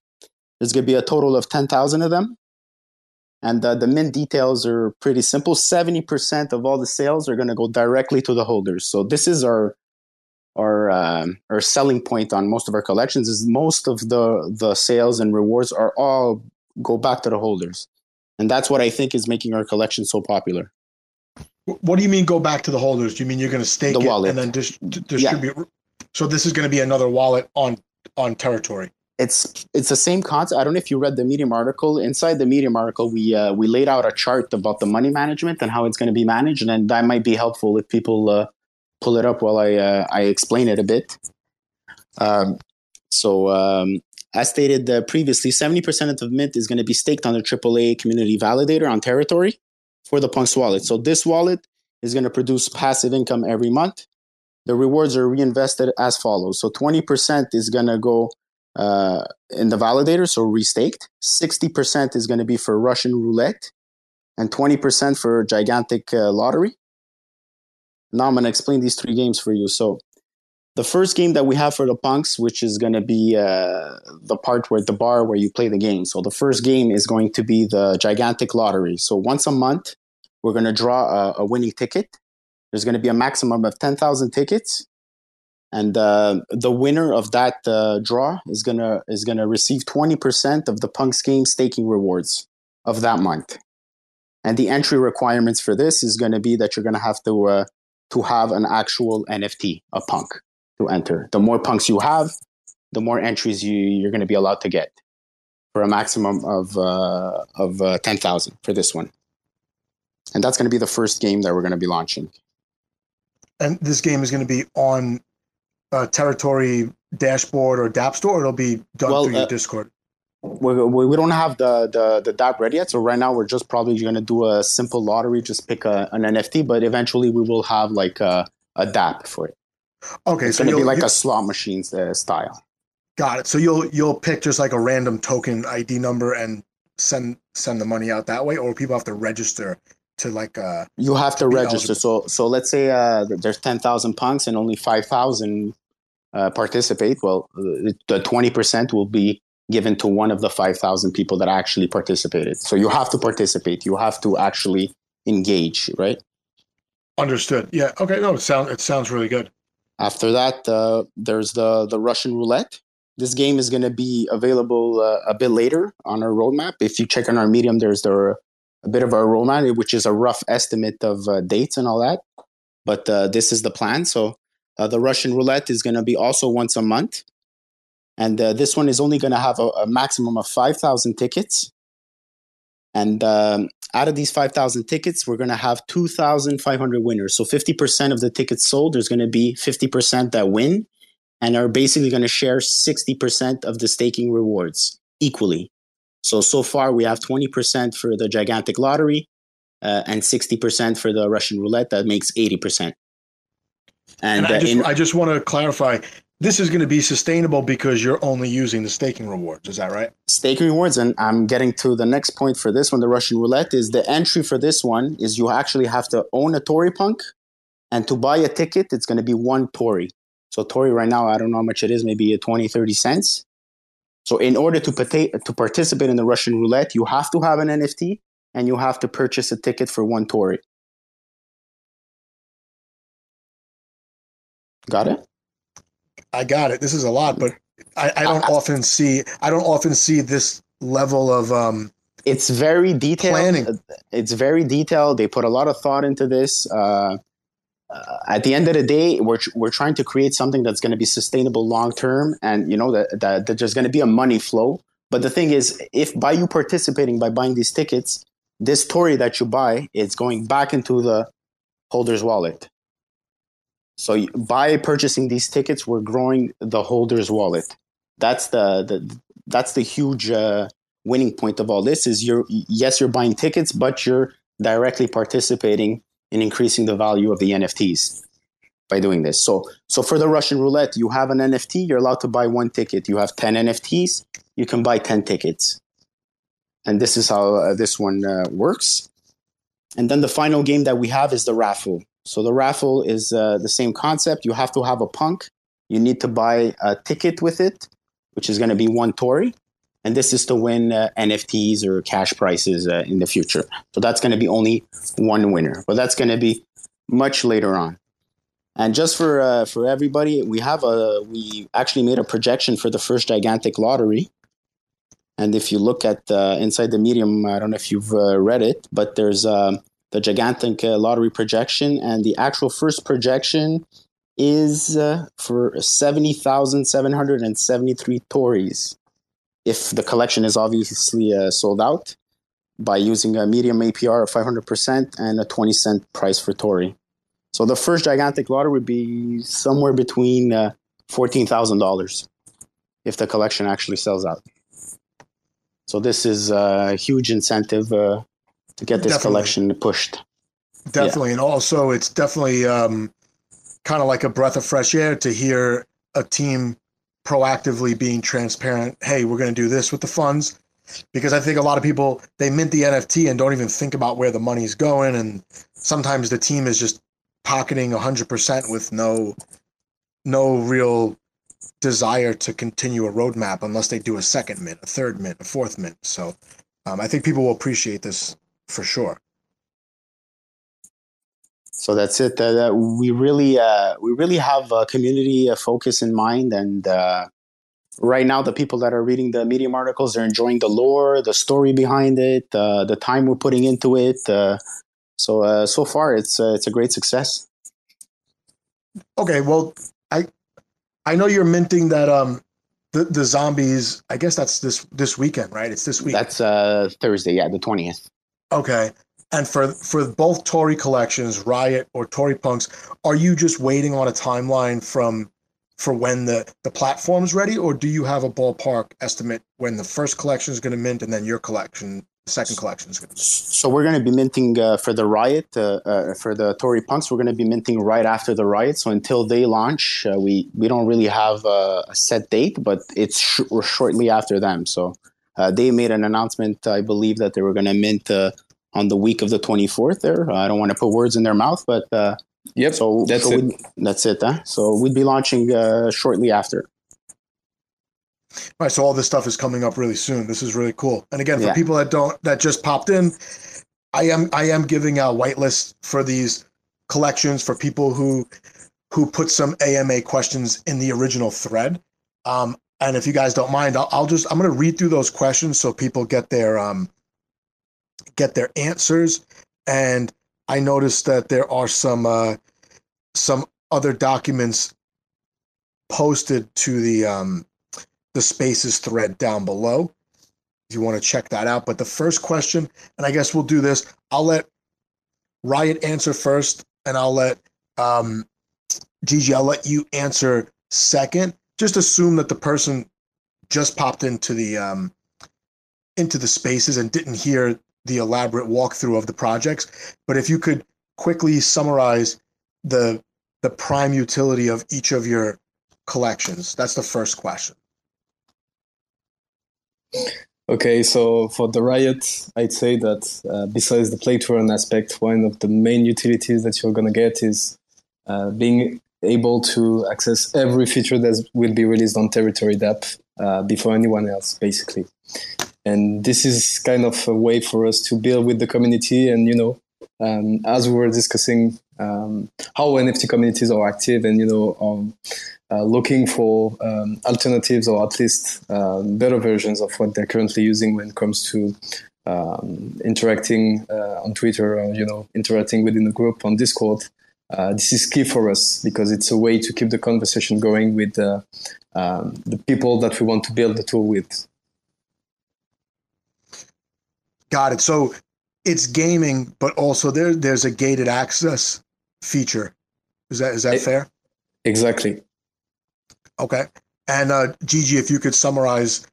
There's going to be a total of ten thousand of them, and uh, the mint details are pretty simple. 70% of all the sales are going to go directly to the holders. So this is our our um, our selling point on most of our collections is most of the the sales and rewards are all go back to the holders. And that's what I think is making our collection so popular. What do you mean go back to the holders? Do you mean you're going to stake the it wallet. and then dis- distribute? Yeah. So this is going to be another wallet on on Teritori it's it's the same concept. I don't know if you read the Medium article. Inside the Medium article, we uh, we laid out a chart about the money management and how it's going to be managed, and that might be helpful if people uh, pull it up while I uh, I explain it a bit. Um, so, um, as stated uh, previously, seventy percent of mint is going to be staked on the AAA community validator on Teritori for the Punks wallet. So this wallet is going to produce passive income every month. The rewards are reinvested as follows. So twenty percent is going to go uh, in the validator, so restaked. 60% is going to be for Russian roulette and 20% for gigantic uh, lottery. Now I'm going to explain these three games for you. So the first game that we have for the punks, which is going to be uh, the part where the bar where you play the game. So the first game is going to be the gigantic lottery. So once a month, we're going to draw a, a winning ticket. There's going to be a maximum of 10,000 tickets and uh, the winner of that uh, draw is gonna is gonna receive twenty percent of the Punks game staking rewards of that month. And the entry requirements for this is to be that you're to have to uh, to have an actual NFT, a punk, to enter. The more punks you have, the more entries you, you're to be allowed to get, for a maximum of uh, of uh, ten thousand for this one. And that's to be the first game that we're to be launching. And this game is going to be on uh, Teritori dashboard or DApp store? it'll be done well, through your uh, Discord. We, we don't have the, the the DApp ready yet, so right now we're just probably going to do a simple lottery, just pick a, an NFT. But eventually we will have like a, a DApp for it. Okay, it's so going to be like a slot machine uh, style. Got it. So you'll you'll pick just like a random token ID number and send send the money out that way, or people have to register to like uh you have to register. eligible. so so let's say uh there's 10,000 punks and only 5,000 uh, participate well the 20% will be given to one of the 5,000 people that actually participated. So you have to participate. You have to actually engage right? Understood. Yeah. Okay. No it sounds it sounds really good. After that uh, there's the the russian roulette. This game is going to be available uh, a bit later on our roadmap. If you check on our medium there's the a bit of a roadmap, which is a rough estimate of uh, dates and all that. But uh, this is the plan. So uh, the Russian roulette is going to be also once a month. and uh, this one is only going to have a, a, maximum of 5000 tickets and um, out of these 5000 tickets we're going to have 2500 winners so 50% of the tickets sold there's going to be 50% that win and are basically going to share 60% of the staking rewards equally so so far we have 20% for the gigantic lottery uh, and 60% for the russian roulette that makes 80% and, and I, uh, just, in, I just want to clarify this is going to be sustainable because you're only using the staking rewards. Is that right? Staking rewards, and I'm getting to the next point for this one. The Russian roulette is the entry for this one is you actually have to own a Tori punk, and to buy a ticket, it's going to be one Tori. So Tori right now, I don't know how much it is, maybe 20, 30 cents. So in order to, to participate in the Russian roulette, you have to have an NFT and you have to purchase a ticket for one Tori. Got it? I got it. This is a lot, but I, I don't often see I don't often see this level of um it's very detailed planning. it's very detailed they put a lot of thought into this uh, uh, at the end of the day we're, we're trying to create something that's going to be sustainable long term and you know that, that, that there's going to be a money flow but the thing is if by you participating by buying these tickets this tori that you buy is going back into the holder's wallet so by purchasing these tickets, we're growing the holder's wallet. That's the, the that's the huge uh, winning point of all this. Is you're yes, you're buying tickets, but you're directly participating in increasing the value of the NFTs by doing this. So so for the Russian roulette, you have an NFT, you're allowed to buy one ticket. You have ten NFTs, you can buy ten tickets, and this is how uh, this one uh, works. And then the final game that we have is the raffle. So the raffle is uh, the same concept. You have to have a punk. You need to buy a ticket with it, which is going to be one Tori. And this is to win uh, NFTs or cash prizes uh, in the future. So that's going to be only one winner, but that's going to be much later on. And just for uh, for everybody, we have a we actually made a projection for the first gigantic lottery. And if you look at uh, inside the medium, I don't know if you've uh, read it, but there's um, the gigantic uh, lottery projection, and the actual first projection is for 70,773 Toris. If the collection is obviously uh, sold out by using a medium APR of 500% and a 20 cent price for Tori. So the first gigantic lottery would be somewhere between uh, $14,000 if the collection actually sells out. So this is a huge incentive uh, to get this definitely. collection pushed. Definitely, yeah. and also it's definitely um, kind of like a breath of fresh air to hear a team proactively being transparent. Hey, we're going to do this with the funds because I think a lot of people they mint the NFT and don't even think about where the money's going, and sometimes the team is just pocketing hundred percent with no no real desire to continue a roadmap unless they do a second mint, a third mint, a fourth mint. So um, I think people will appreciate this for sure. So that's it. Uh, we really, uh, we really have a community uh, focus in mind, and uh, right now, the people that are reading the Medium articles are enjoying the lore, the story behind it, uh, the time we're putting into it. Uh, so, so far, it's it's a great success. Okay, well, I I know you're minting that um the, the zombies. I guess that's this this weekend, right? It's this week. That's uh Thursday, yeah, the twentieth. Okay. And for for both Tori collections, Riot or Tori Punks, are you just waiting on a timeline from for when the the platform's ready, or do you have a ballpark estimate when the first collection is going to mint and then your collection, the second collection is going to? So we're going to be minting uh, for the Riot, uh, uh, for the Tori Punks. We're going to be minting right after the Riot. So until they launch, uh, we we don't really have a, a set date, but it's sh- shortly after them. So uh, they made an announcement, I believe, that they were going to mint uh, on the week of the 24th. There, I don't want to put words in their mouth, but uh, yep, so that's so it. That's it. Huh? So we'd be launching uh, shortly after. All right, so all this stuff is coming up really soon. This is really cool. And again, for yeah. people that don't that just popped in, I am I am giving out whitelists for these collections for people who who put some AMA questions in the original thread. Um, and if you guys don't mind, I'll, I'll just I'm going to read through those questions so people get their um, get their answers. And I noticed that there are some uh, some other documents posted to the um, the spaces thread down below if you want to check that out. But the first question, and I guess we'll do this, I'll let Riot answer first, and I'll let um, Gigi, I'll let you answer second. Just assume that the person just popped into the um, into the spaces and didn't hear the elaborate walkthrough of the projects. But if you could quickly summarize the the prime utility of each of your collections, that's the first question. Okay, so for the Riot, I'd say that uh, besides the play to earn aspect, one of the main utilities that you're going to get is uh, being able to access every feature that will be released on Teritori DApp uh, before anyone else, basically. And this is kind of a way for us to build with the community. And, you know, um, as we were discussing um, how NFT communities are active and, you know, um, uh, looking for um, alternatives or at least uh, better versions of what they're currently using when it comes to um, interacting uh, on Twitter or, you know, interacting within the group on Discord. Uh, this is key for us because it's a way to keep the conversation going with uh, um, the people that we want to build the tool with. Got it. So it's gaming, but also there there's a gated access feature. Is that is that it, fair? Exactly. Okay. And uh, Gigi, if you could summarize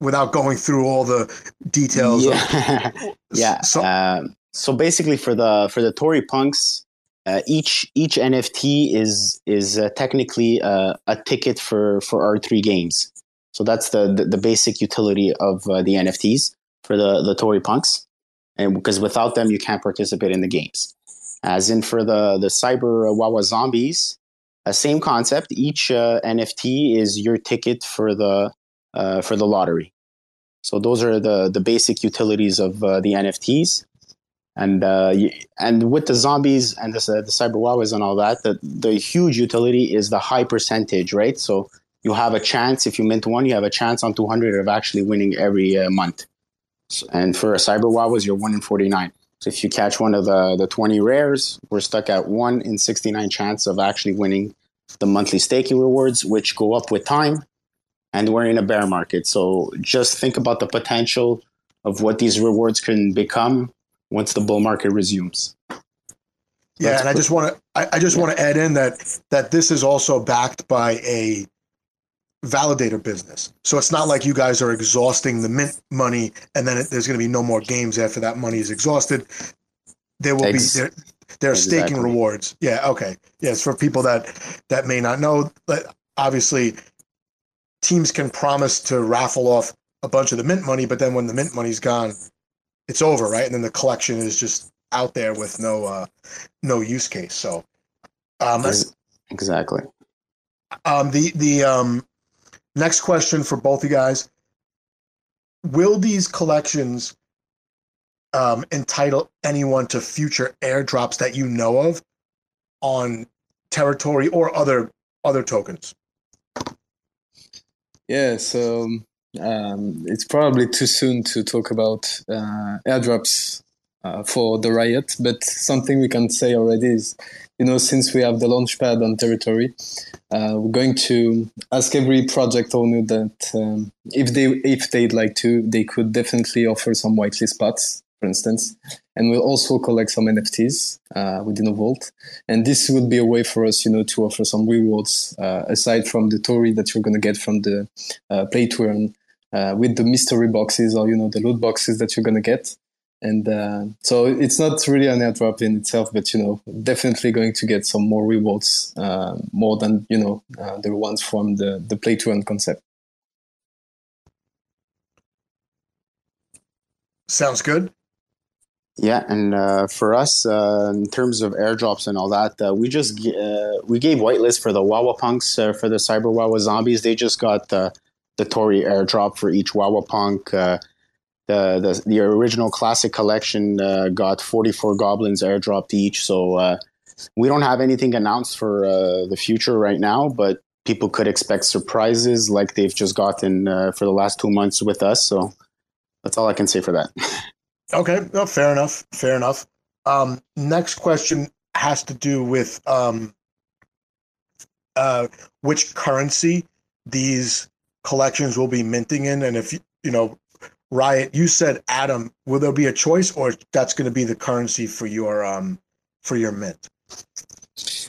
without going through all the details. Yeah. Of, yeah. So, um, so basically, for the for the Tori punks, uh, each each NFT is is uh, technically uh, a ticket for for R three games. So that's the, the, the basic utility of uh, the NFTs for the the Tori punks, and because without them you can't participate in the games. As in for the the Cyber Wawa zombies, uh, same concept. Each uh, NFT is your ticket for the for the lottery. So those are the the basic utilities of the NFTs and uh, and with the zombies and the, the cyber wawas and all that, the, the huge utility is the high percentage, right? So you have a chance if you mint one, you have a chance on 200 of actually winning every uh, month. And for a cyber wawas, you're one in 49. So if you catch one of the the 20 rares, we're stuck at one in 69 chance of actually winning the monthly staking rewards, which go up with time. And we're in a bear market, so just think about the potential of what these rewards can become once the bull market resumes. Yeah, That's and I just want to I, I just yeah. want to add in that that this is also backed by a validator business. So it's not like you guys are exhausting the mint money and then it, there's going to be no more games after that money is exhausted. There will Ex- be there, there are exactly. staking rewards. Yeah, okay. Yes, for people that that may not know, but obviously teams can promise to raffle off a bunch of the mint money, but then when the mint money's gone, it's over, right? And then the collection is just out there with no uh, no use case. So, um, exactly. Um, the the um, next question for both you guys: Will these collections um, entitle anyone to future airdrops that you know of on Teritori or other other tokens? Yeah, so um, it's probably too soon to talk about uh, airdrops uh, for the riot, but something we can say already is, you know, since we have the launchpad on Teritori, uh, we're going to ask every project owner that um, if they if they'd like to, they could definitely offer some whitelist spots, for instance, and we'll also collect some NFTs uh, within a vault. And this would be a way for us, you know, to offer some rewards uh, aside from the Tori that you're going to get from the uh, play to earn with the mystery boxes or you know the loot boxes that you're gonna get. And uh, so it's not really an airdrop in itself, but you know definitely going to get some more rewards, uh, more than you know uh, the ones from the the play to earn concept. Sounds good. Yeah, and uh, for us, uh, in terms of airdrops and all that, uh, we just uh, we gave whitelist for the Wawa punks uh, for the Cyber Wawa zombies. They just got uh, the Tori airdrop for each Wawa Punk. The, the the original classic collection uh, got 44 goblins airdropped each. So uh, we don't have anything announced for uh, the future right now, but people could expect surprises like they've just gotten uh, for the last two months with us. So that's all I can say for that. okay, no, fair enough. Fair enough. Um, next question has to do with um, uh, which currency these collections will be minting in, and if you know, Riot, you said Atom. will there be a choice, or that's going to be the currency for your um for your mint?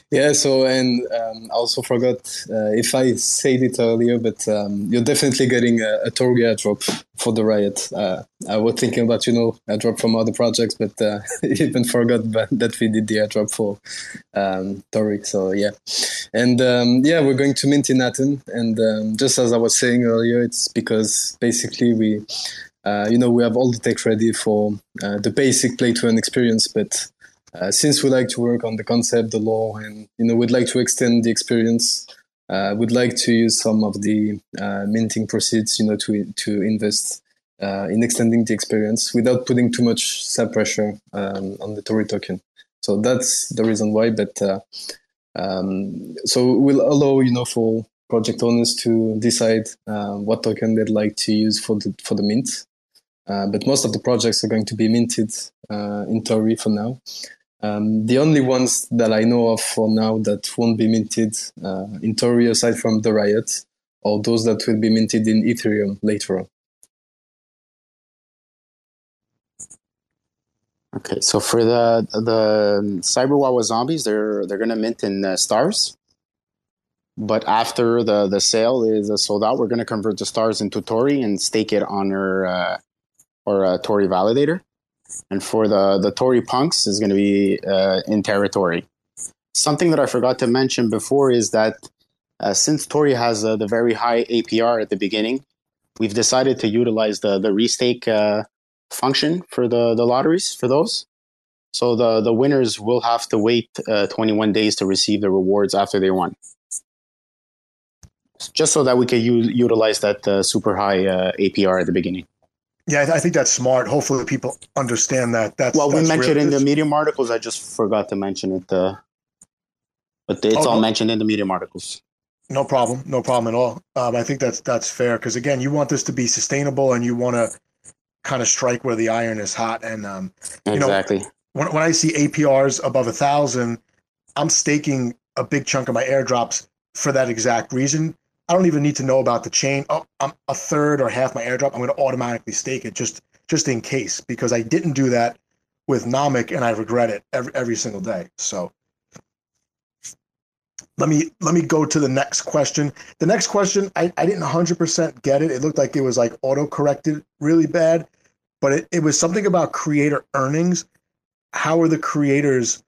Yeah, so and um, I also forgot uh, if I said it earlier, but um, you're definitely getting a, a drop for the riot. Uh, I was thinking about you know a drop from other projects, but uh, even forgot that we did the airdrop for um, Tori. So yeah, and um, yeah, we're going to mint in Atom, and um, just as I was saying earlier, it's because basically we. Uh, you know, we have all the tech ready for uh, the basic play to earn experience, but uh, since we like to work on the concept, the law, and you know, we'd like to extend the experience. Uh, we'd like to use some of the uh, minting proceeds, you know, to to invest uh, in extending the experience without putting too much sell pressure um, on the Tori token. So that's the reason why. But uh, um, so we'll allow, you know, for project owners to decide what token they'd like to use for the for the mint. but most of the projects are going to be minted in Tori for now. Um, the only ones that I know of for now that won't be minted uh, in Tori aside from the Riot are those that will be minted in Ethereum later on. Okay, so for the the Cyberwawa zombies, they're they're gonna mint in uh, stars, but after the the sale is uh, sold out, we're gonna convert the stars into Tori and stake it on our uh, or a Tori validator and for the the Tori punks is going to be uh, in Teritori. Something that I forgot to mention before is that uh, since Tori has uh, the very high APR at the beginning, we've decided to utilize the the restake uh, function for the the lotteries for those. So the the winners will have to wait uh, 21 days to receive the rewards after they won. Just so that we can u- utilize that uh, super high APR at the beginning. Yeah, I, think that's smart. Hopefully, people understand that. That's well, that's we mentioned in the Medium articles. I just forgot to mention it, uh, but it's oh, all no. mentioned in the Medium articles. No problem, no problem at all. Um, I think that's that's fair because again, you want this to be sustainable, and you want to kind of strike where the iron is hot. And um, you exactly. know, when when I see APRs above a thousand, I'm staking a big chunk of my airdrops for that exact reason I don't even need to know about the chain. Oh, I'm a third or half my airdrop. I'm going to automatically stake it just just in case because I didn't do that with Nomic and I regret it every every single day. So let me let me go to the next question. The next question, I, I didn't 100% get it. It looked like it was like auto corrected really bad, but it, it was something about creator earnings. How are the creators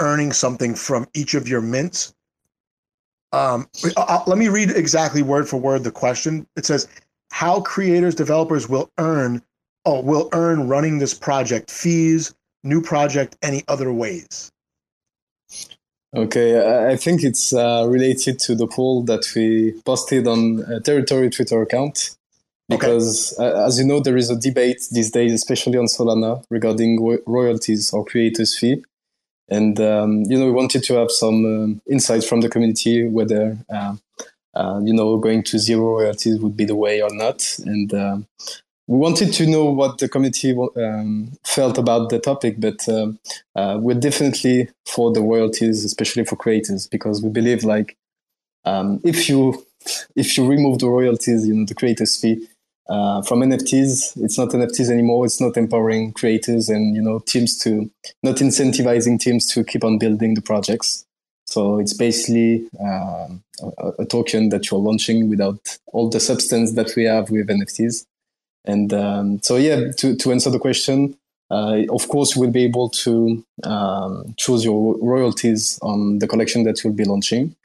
earning something from each of your mints? Um, I'll, let me read exactly word for word the question. It says, "How creators, developers will earn, oh, will earn running this project fees, new project, any other ways." Okay, I think it's uh, related to the poll that we posted on a Teritori Twitter account. Because, okay. uh, as you know, there is a debate these days, especially on Solana, regarding royalties or creators' fee and um, you know we wanted to have some um, insights from the community whether uh, uh, you know going to zero royalties would be the way or not. And uh, we wanted to know what the community um, felt about the topic but um, uh, we're definitely for the royalties especially for creators because we believe like um, if you if you remove the royalties you know the creators fee uh, from NFTs. It's not NFTs anymore. It's not empowering creators and you know teams to not incentivizing teams to keep on building the projects. So it's basically uh, a, a, token that you're launching without all the substance that we have with NFTs. And um, so yeah, to to answer the question. Uh, of course, you will be able to um, choose your royalties on the collection that you'll be launching.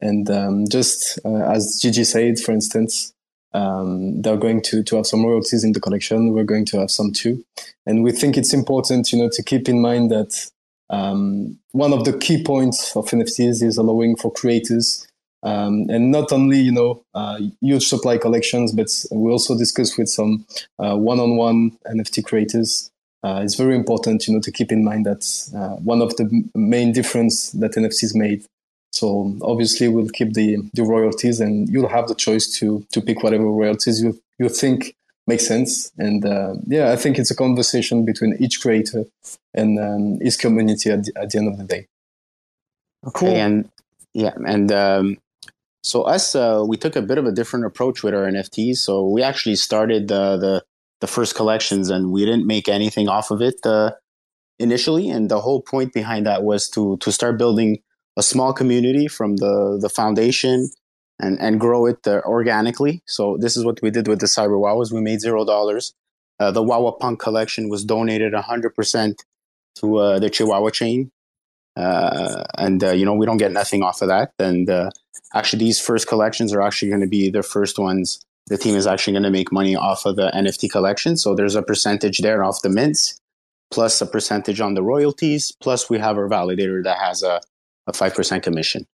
And um, just uh, as Gigi said, for instance, um, they're going to, to have some royalties in the collection. We're going to have some too. And we think it's important, you know, to keep in mind that um, one of the key points of NFTs is allowing for creators um, and not only, you know, uh, huge supply collections, but we also discuss with some uh, one-on-one NFT creators. Uh, it's very important, you know, to keep in mind that uh, one of the main difference that NFTs made so obviously we'll keep the, the royalties and you'll have the choice to to pick whatever royalties you, you think makes sense. And uh, yeah, I think it's a conversation between each creator and um, his community at the, at the end of the day. Okay, cool. and yeah, and um, So us, uh, we took a bit of a different approach with our NFTs. So we actually started the the, the first collections, and we didn't make anything off of it uh, initially. And the whole point behind that was to to start building a small community from the the foundation and and grow it uh, organically. So this is what we did with the Cyber Wawas. We made zero dollars. Uh, the Wawa Punk collection was donated 100% to uh, the Chihuahua chain. Uh, and, uh, you know, we don't get nothing off of that. And actually, these first collections are actually going to be the first ones. The team is actually going to make money off of the NFT collection. So there's a percentage there off the mints, plus a percentage on the royalties. Plus, we have our validator that has a, a 5% commission.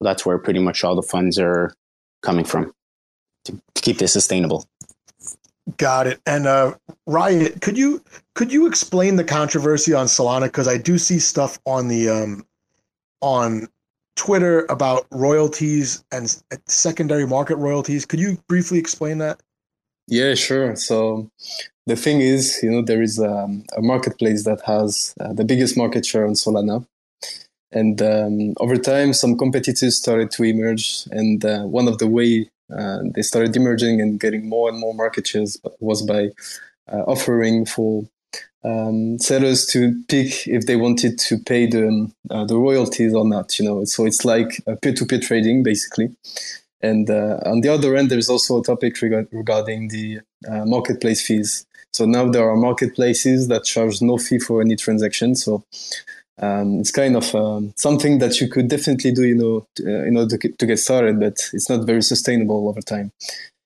That's where pretty much all the funds are coming from to, to keep this sustainable. Got it. And uh, Riot, could you could you explain the controversy on Solana? Because I do see stuff on the um, on Twitter about royalties and secondary market royalties. Could you briefly explain that? Yeah, sure. So the thing is, you know, there is um, a marketplace that has uh, the biggest market share on Solana. And um, over time, some competitors started to emerge. And uh, one of the way uh, they started emerging and getting more and more market shares was by uh, offering for um, sellers to pick if they wanted to pay the uh, the royalties or not. You know, so it's like peer-to-peer trading basically. And uh, on the other end, there's also a topic reg- regarding the uh, marketplace fees. So now there are marketplaces that charge no fee for any transaction. So um, it's kind of um, something that you could definitely do, you know, uh, in order to get, to get started, but it's not very sustainable over time.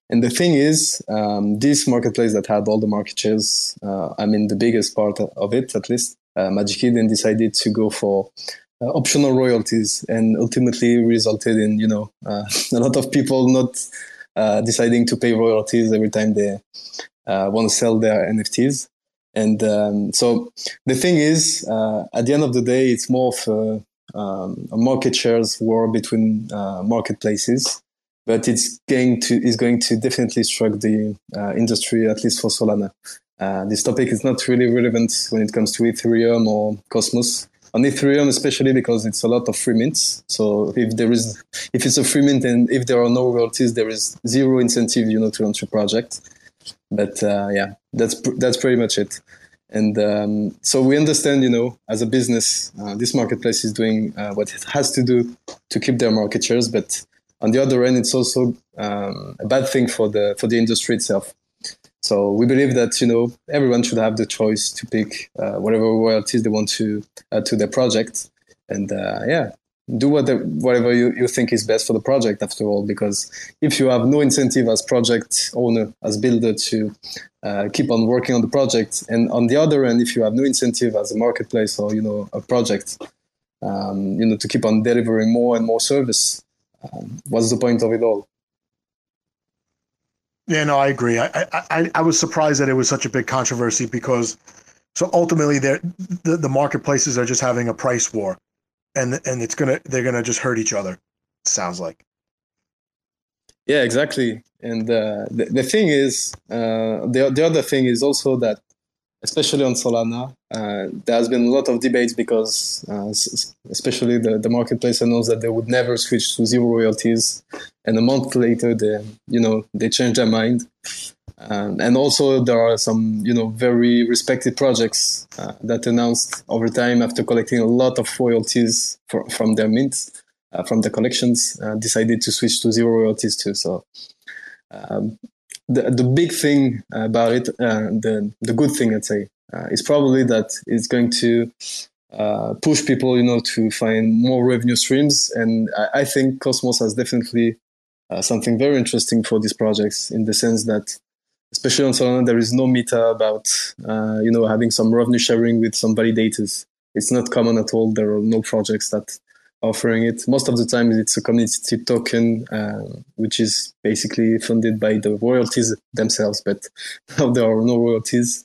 And the thing is, um, this marketplace that had all the market shares, uh, I mean, the biggest part of it, at least, uh, Eden decided to go for uh, optional royalties and ultimately resulted in, you know, uh, a lot of people not uh, deciding to pay royalties every time they uh, want to sell their NFTs. And um, so the thing is, uh, at the end of the day, it's more of a, um, a market shares war between uh, marketplaces, but it's going to is going to definitely strike the uh, industry at least for Solana. Uh, this topic is not really relevant when it comes to Ethereum or Cosmos. On Ethereum, especially because it's a lot of free mints. So if there is, if it's a free mint and if there are no royalties, there is zero incentive, you know, to launch a project. But uh, yeah, that's that's pretty much it. And um, so we understand, you know, as a business, uh, this marketplace is doing uh, what it has to do to keep their market shares. But on the other end, it's also um, a bad thing for the for the industry itself. So we believe that you know everyone should have the choice to pick uh, whatever royalties they want to to their project. And uh, yeah, do whatever, whatever you, you think is best for the project after all because if you have no incentive as project owner as builder to uh, keep on working on the project and on the other end if you have no incentive as a marketplace or you know a project um, you know to keep on delivering more and more service um, what's the point of it all? Yeah no i agree. I, I i was surprised that it was such a big controversy because so ultimately the, the marketplaces are just having a price war and and it's gonna they're gonna just hurt each other. sounds like. Yeah, exactly. And uh, the the thing is, uh, the the other thing is also that, especially on Solana, uh, there has been a lot of debates because, uh, especially the the marketplace announced that they would never switch to zero royalties, and a month later, they you know they changed their mind. And also, there are some, you know, very respected projects uh, that announced over time after collecting a lot of royalties for, from their mints, uh, from the collections, uh, decided to switch to zero royalties too. So, um, the the big thing about it, uh, the the good thing, I'd say, uh, is probably that it's going to uh, push people, you know, to find more revenue streams. And I, I think Cosmos has definitely something very interesting for these projects in the sense that especially on Solana, there is no meta about uh, you know having some revenue sharing with some validators. It's not common at all. There are no projects that are offering it. Most of the time, it's a community token, uh, which is basically funded by the royalties themselves. But now there are no royalties.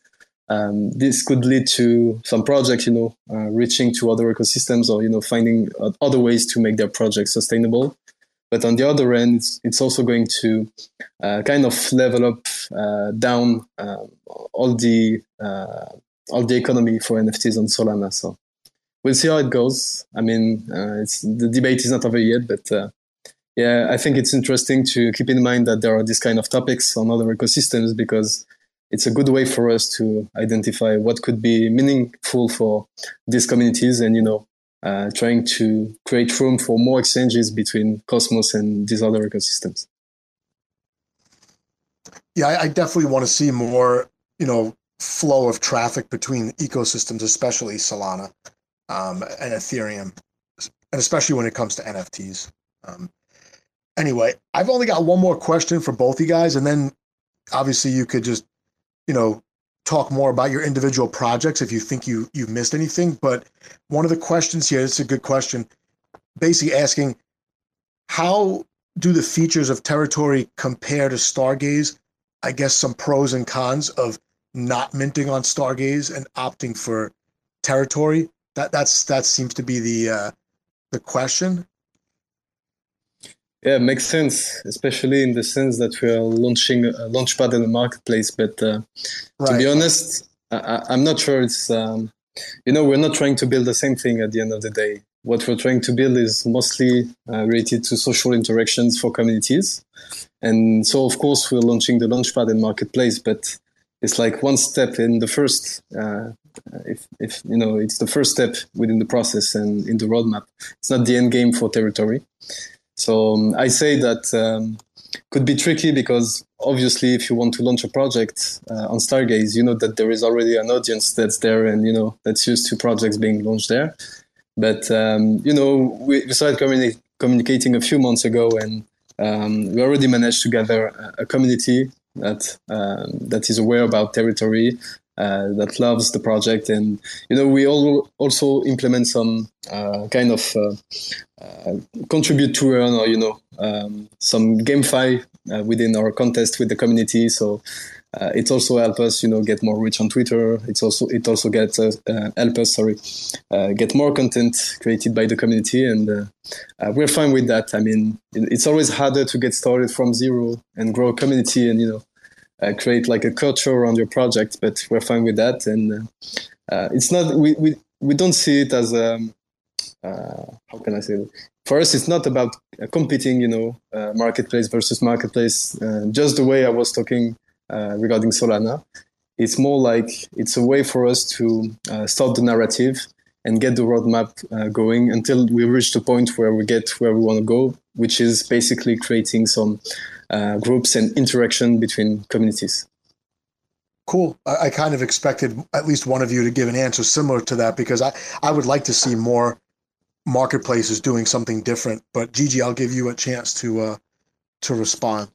Um, this could lead to some projects, you know, uh, reaching to other ecosystems or you know finding other ways to make their projects sustainable. But on the other end, it's, it's also going to uh, kind of level up uh, down uh, all the uh, all the economy for NFTs on Solana. So we'll see how it goes. I mean, uh, it's the debate is not over yet, but uh, yeah, I think it's interesting to keep in mind that there are these kind of topics on other ecosystems because it's a good way for us to identify what could be meaningful for these communities and you know uh, trying to create room for more exchanges between Cosmos and these other ecosystems. Yeah, I, I definitely want to see more, you know, flow of traffic between ecosystems, especially Solana um, and Ethereum, and especially when it comes to NFTs. Um, anyway, I've only got one more question for both you guys, and then obviously you could just, you know, talk more about your individual projects if you think you you've missed anything. But one of the questions here, it's a good question, basically asking how do the features of teritori compare to Stargaze? I guess some pros and cons of not minting on Stargaze and opting for teritori. That that's that seems to be the uh, the question. Yeah, it makes sense, especially in the sense that we are launching a launchpad in the marketplace. But uh, right. to be honest, I, am not sure it's, um, you know, we're not trying to build the same thing at the end of the day. What we're trying to build is mostly uh, related to social interactions for communities. And so, of course, we're launching the launchpad in marketplace, but it's like one step in the first, uh, if, if, you know, it's the first step within the process and in the roadmap. It's not the end game for teritori. So um, I say that um, could be tricky because obviously, if you want to launch a project uh, on Stargaze, you know that there is already an audience that's there and you know that's used to projects being launched there. But um, you know, we, we started communi- communicating a few months ago, and um, we already managed to gather a, a community that um, that is aware about teritori uh, that loves the project. And you know, we all also implement some uh, kind of uh, uh contribute to earn or you know um, some gamify uh, within our contest with the community. So. Uh, it also helps us, you know, get more reach on Twitter. It's also it also gets help us, sorry, get more content created by the community, and we're fine with that. I mean, it's always harder to get started from zero and grow a community, and you know, uh, create like a culture around your project. But we're fine with that, and uh, uh it's not we, we we don't see it as um, uh, how can I say it? For us, it's not about competing, you know, uh, marketplace versus marketplace. just the way I was talking regarding Solana, it's more like it's a way for us to start the narrative and get the roadmap uh, going until we reach the point where we get where we want to go, which is basically creating some uh, groups and interaction between communities. Cool. I, I, kind of expected at least one of you to give an answer similar to that because I, I would like to see more marketplaces doing something different. But Gigi, I'll give you a chance to uh, to respond.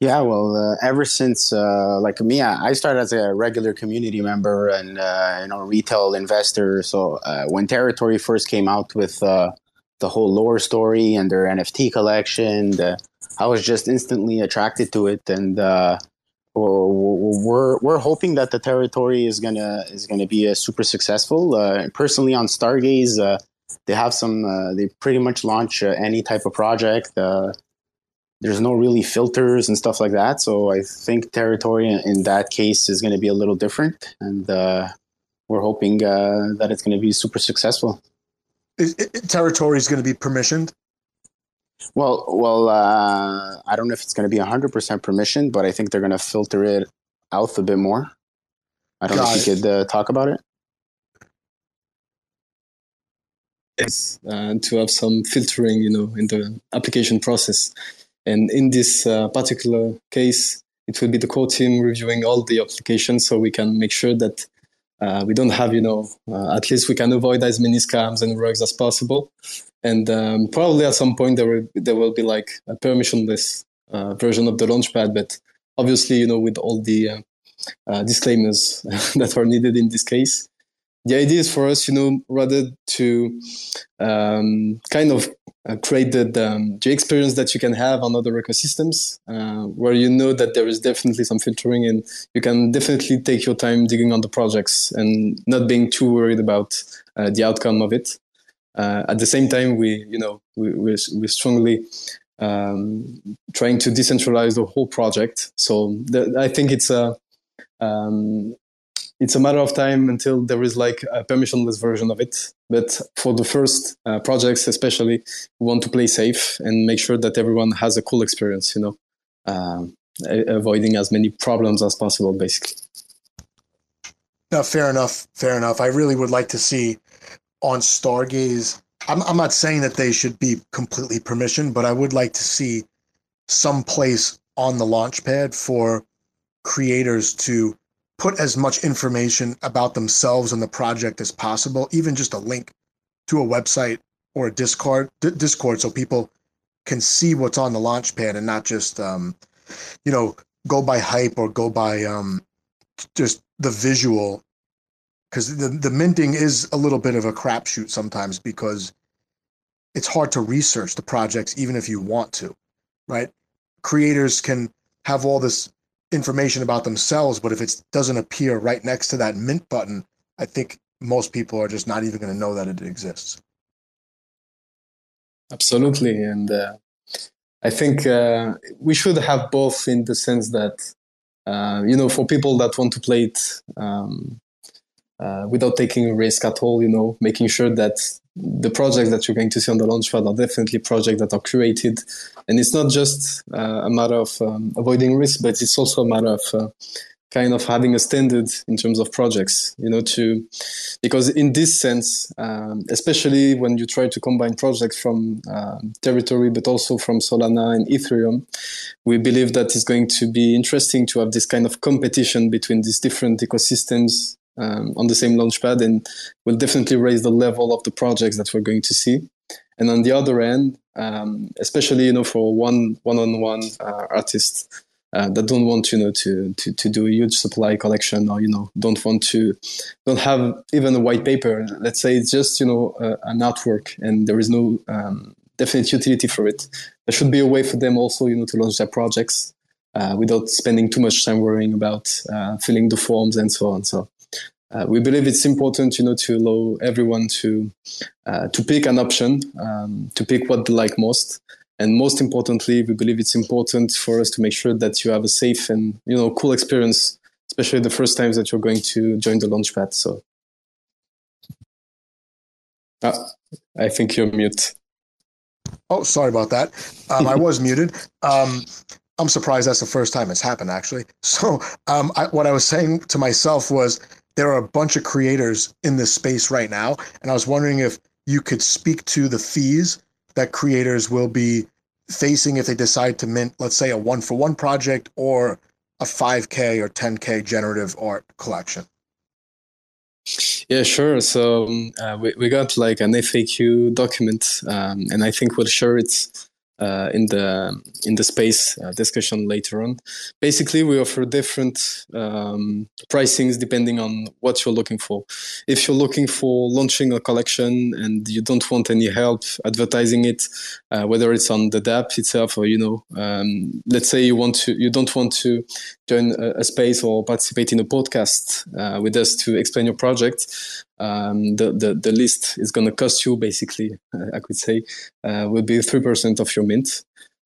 Yeah, well, uh, ever since uh, like me, I started as a regular community member and uh, you know retail investor. So uh, when Teritori first came out with uh, the whole lore story and their NFT collection, the, I was just instantly attracted to it, and uh, we're we're hoping that the teritori is gonna is gonna be a super successful. Uh, personally, on Stargaze, uh, they have some. Uh, they pretty much launch uh, any type of project. Uh, there's no really filters and stuff like that. So I think teritori in that case is going to be a little different, and we're hoping that it's going to be super successful. Is, teritori is going to be permissioned. Well, well, uh, I don't know if it's going to be 100% permission, but I think they're going to filter it out a bit more. I don't Got know if you could uh, talk about it. Yes, uh, to have some filtering, you know, in the application process. And in this uh, particular case, it will be the core team reviewing all the applications so we can make sure that uh, we don't have, you know, uh, at least we can avoid as many scams and rogues as possible. And um, probably at some point there will there will be like a permissionless uh, version of the launchpad. But obviously you know with all the uh, uh, disclaimers that are needed in this case the idea is for us you know rather to um, kind of uh, create the, the, the, experience that you can have on other ecosystems uh, where you know that there is definitely some filtering and you can definitely take your time digging on the projects and not being too worried about uh, the outcome of it uh, at the same time, we you know we we're, we're strongly um, trying to decentralize the whole project. So I think it's a um, it's a matter of time until there is like a permissionless version of it. But for the first uh, projects, especially, we want to play safe and make sure that everyone has a cool experience. You know, um, avoiding as many problems as possible, basically. No, fair enough. Fair enough. I really would like to see on Stargaze. I'm, I'm not saying that they should be completely permission, but I would like to see some place on the launch pad for creators to put as much information about themselves and the project as possible, even just a link to a website or a Discord, D- Discord, so people can see what's on the launch pad and not just, um, you know, go by hype or go by um, just the visual. Because the the minting is a little bit of a crapshoot sometimes because it's hard to research the projects even if you want to, right? Creators can have all this information about themselves, but if it doesn't appear right next to that mint button, I think most people are just not even going to know that it exists. Absolutely, and uh, I think uh, we should have both in the sense that uh, you know for people that want to play it um, uh, without taking a risk at all, you know, making sure that the projects that you're going to see on the launchpad are definitely projects that are curated. And it's not just uh, a matter of um, avoiding risk but it's also a matter of uh, kind of having a standard in terms of projects you know to because in this sense um, especially when you try to combine projects from uh, teritori but also from solana and ethereum we believe that it's going to be interesting to have this kind of competition between these different ecosystems um, on the same launchpad and will definitely raise the level of the projects that we're going to see and on the other end, um, especially you know for one one-on-one uh, artists uh, that don't want you know to, to to do a huge supply collection or you know don't want to don't have even a white paper. Let's say it's just you know uh, an artwork and there is no um, definite utility for it. There should be a way for them also you know to launch their projects uh, without spending too much time worrying about uh, filling the forms and so on. So uh, we believe it's important, you know, to allow everyone to uh, to pick an option, um, to pick what they like most, and most importantly, we believe it's important for us to make sure that you have a safe and you know cool experience, especially the first times that you're going to join the launchpad. So, ah, I think you're mute. Oh, sorry about that. Um, I was muted. Um, I'm surprised that's the first time it's happened, actually. So, um, I, what I was saying to myself was there are a bunch of creators in this space right now. And I was wondering if you could speak to the fees that creators will be facing if they decide to mint, let's say, a one for one project or a 5K or 10K generative art collection. Yeah, sure. So um, uh, we, we got like an FAQ document, um, and I think we'll share it uh, in the in the space uh, discussion later on. Basically, we offer different um, pricings depending on what you're looking for. If you're looking for launching a collection and you don't want any help advertising it, uh, whether it's on the DApp itself or you know, um, let's say you want to, you don't want to join a, a space or participate in a podcast uh, with us to explain your project um, the, the, the list is going to cost you basically, I could say, uh, will be 3% of your mint.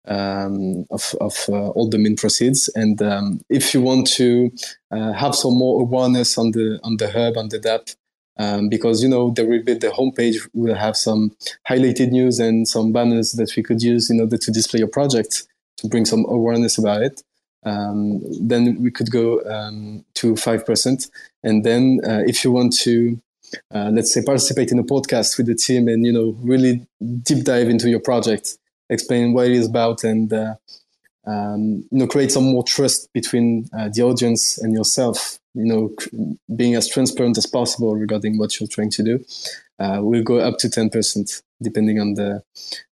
Um, of, of uh, all the mint proceeds, and um, if you want to uh, have some more awareness on the on the hub on the DApp, um, because you know there will be the homepage will have some highlighted news and some banners that we could use in order to display your project to bring some awareness about it. Um, then we could go um, to five percent, and then uh, if you want to uh, let's say participate in a podcast with the team and you know really deep dive into your project explain what it is about and uh, um, you know create some more trust between uh, the audience and yourself you know being as transparent as possible regarding what you're trying to do. Uh, will go up to 10% depending on the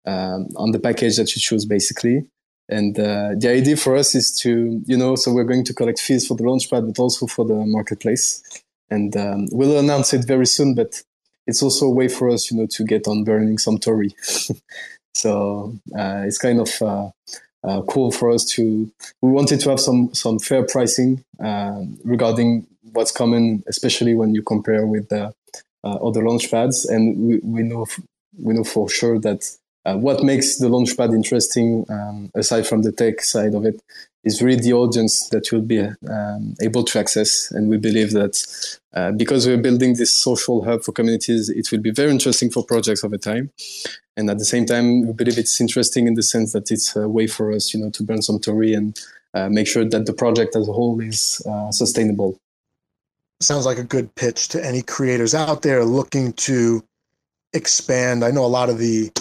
um, on the package that you choose basically. And uh, the idea for us is to you know so we're going to collect fees for the launchpad but also for the marketplace and um, we'll announce it very soon. But it's also a way for us, you know, to get on burning some Tori. so uh, it's kind of uh, uh, cool for us to. We wanted to have some some fair pricing uh, regarding what's coming, especially when you compare with the uh, other launch pads, and we, we know we know for sure that what makes the Launchpad interesting, um, aside from the tech side of it, is really the audience that you'll be um, able to access. And we believe that uh, because we're building this social hub for communities, it will be very interesting for projects over time. And at the same time, we believe it's interesting in the sense that it's a way for us, you know, to burn some Tori and uh, make sure that the project as a whole is uh, sustainable. Sounds like a good pitch to any creators out there looking to expand. I know a lot of the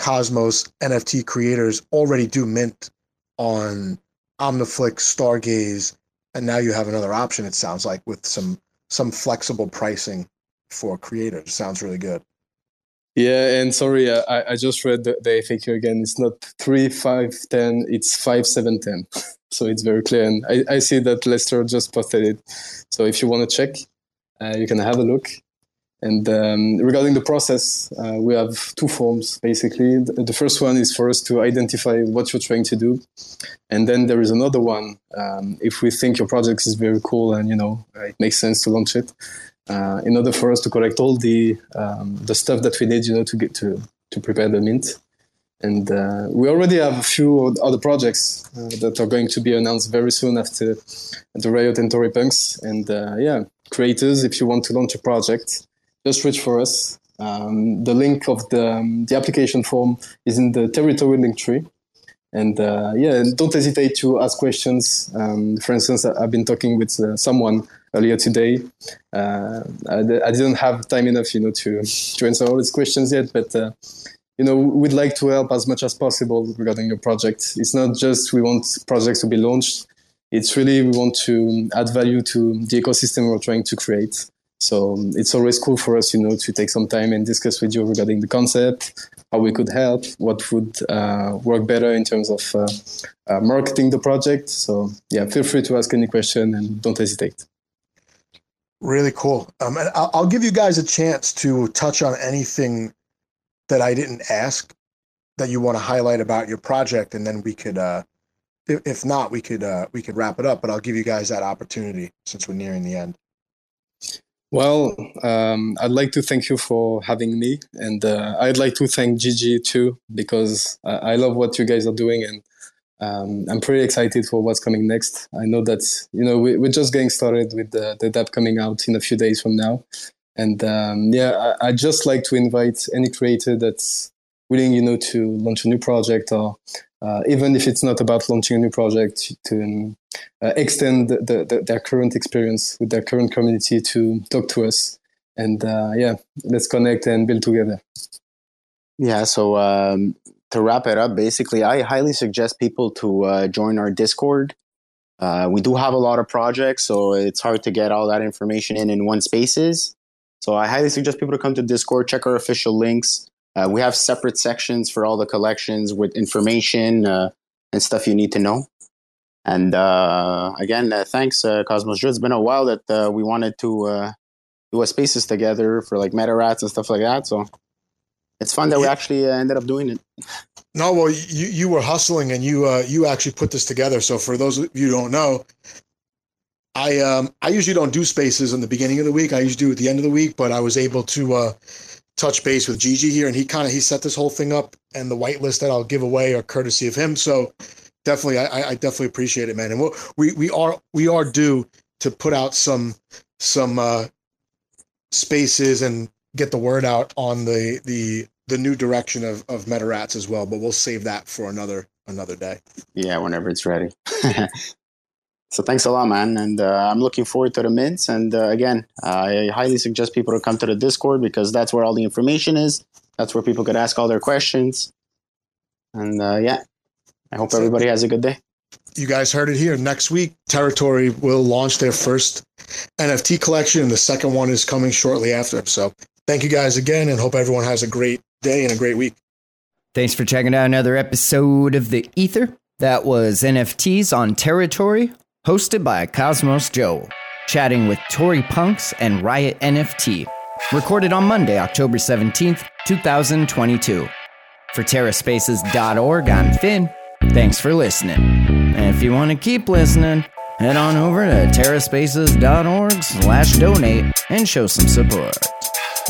Cosmos NFT creators already do mint on Omniflix, Stargaze, and now you have another option. It sounds like with some some flexible pricing for creators. Sounds really good. Yeah, and sorry, uh, I, I just read the, the FAQ again. It's not three five ten. It's five seven ten. so it's very clear. And I, I see that Lester just posted it. So if you want to check, uh, you can have a look. And um, regarding the process, uh, we have two forms basically. The first one is for us to identify what you're trying to do, and then there is another one. Um, if we think your project is very cool and you know it makes sense to launch it, uh, in order for us to collect all the um, the stuff that we need, you know, to get to to prepare the mint. And uh, we already have a few other projects uh, that are going to be announced very soon after the Riot and Tori Punks. And uh, yeah, creators, if you want to launch a project just reach for us. Um, the link of the, um, the application form is in the teritori link tree. And uh, yeah, don't hesitate to ask questions. Um, for instance, I've been talking with uh, someone earlier today. Uh, didn't have time enough, you know, to to answer all his questions yet, but uh, you know, we'd like to help as much as possible regarding your project. It's not just we want projects to be launched. It's really we want to add value to the ecosystem we're trying to create. So um, it's always cool for us, you know, to take some time and discuss with you regarding the concept, how we could help, what would uh, work better in terms of uh, uh, marketing the project. So yeah, feel free to ask any question and don't hesitate. Really cool. Um, and I'll, I'll give you guys a chance to touch on anything that I didn't ask that you want to highlight about your project, and then we could, uh, if, if not, we could uh, we could wrap it up. But I'll give you guys that opportunity since we're nearing the end. Well, um, I'd like to thank you for having me, and uh, I'd like to thank Gigi too because I, I love what you guys are doing, and um, I'm pretty excited for what's coming next. I know that you know we, are just getting started with the, the DApp coming out in a few days from now, and um, yeah, I, I'd just like to invite any creator that's willing, you know, to launch a new project or uh, even if it's not about launching a new project, to um, uh, extend the, the, their current experience with their current community to talk to us. And uh, yeah, let's connect and build together. Yeah, so um, to wrap it up, basically, I highly suggest people to uh, join our Discord. Uh, we do have a lot of projects, so it's hard to get all that information in in one spaces. So I highly suggest people to come to Discord, check our official links. Uh, we have separate sections for all the collections with information uh, and stuff you need to know. And uh, again, uh, thanks, uh, Cosmos It's been a while that uh, we wanted to do a spaces together for like meta rats and stuff like that. So it's fun that yeah. we actually ended up doing it. No, well, you you were hustling and you you actually put this together. So for those of you who don't know, I um I usually don't do spaces in the beginning of the week. I usually do at the end of the week, but I was able to uh touch base with Gigi here, and he kind of he set this whole thing up, and the whitelist that I'll give away are courtesy of him. So definitely, I, I definitely appreciate it, man. And we'll, we we are we are due to put out some some uh, spaces and get the word out on the the the new direction of of Metarats as well. But we'll save that for another another day. Yeah, whenever it's ready. So thanks a lot, man. And uh, I'm looking forward to the mints. And uh, again, I highly suggest people to come to the Discord because that's where all the information is. That's where people could ask all their questions. And uh, yeah, I hope everybody has a good day. You guys heard it here. Next week, Teritori will launch their first NFT collection, and the second one is coming shortly after. So thank you guys again, and hope everyone has a great day and a great week. Thanks for checking out another episode of The Ether. That was NFTs on Teritori hosted by Cosmos Joe, chatting with Tori Punks and Riot NFT. Recorded on Monday, October 17th, 2022. For TerraSpaces.org, I'm Finn. Thanks for listening. And if you want to keep listening, head on over to TerraSpaces.org slash donate and show some support.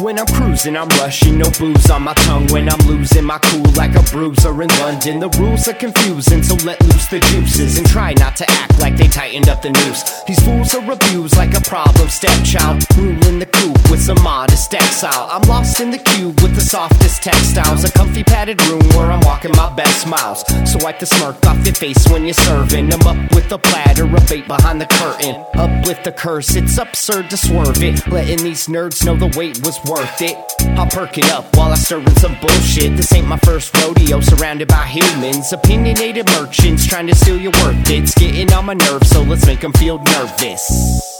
When I'm cruising, I'm rushing, no booze on my tongue. When I'm losing my cool like a bruiser in London. The rules are confusing, so let loose the juices and try not to act like they tightened up the noose. These fools are abused like a problem stepchild, ruling the coop with some modest exile. I'm lost in the cube with the softest textiles, a comfy padded room where I'm walking my best miles. So wipe the smirk off your face when you're serving. I'm up with a platter of bait behind the curtain. Up with the curse, it's absurd to swerve it. Letting these nerds know the wait was worth it. I'll perk it up while I stir in some bullshit. This ain't my first rodeo, surrounded by humans, opinionated merchants trying to steal your worth. It's getting on my nerves, so let's make them feel nervous.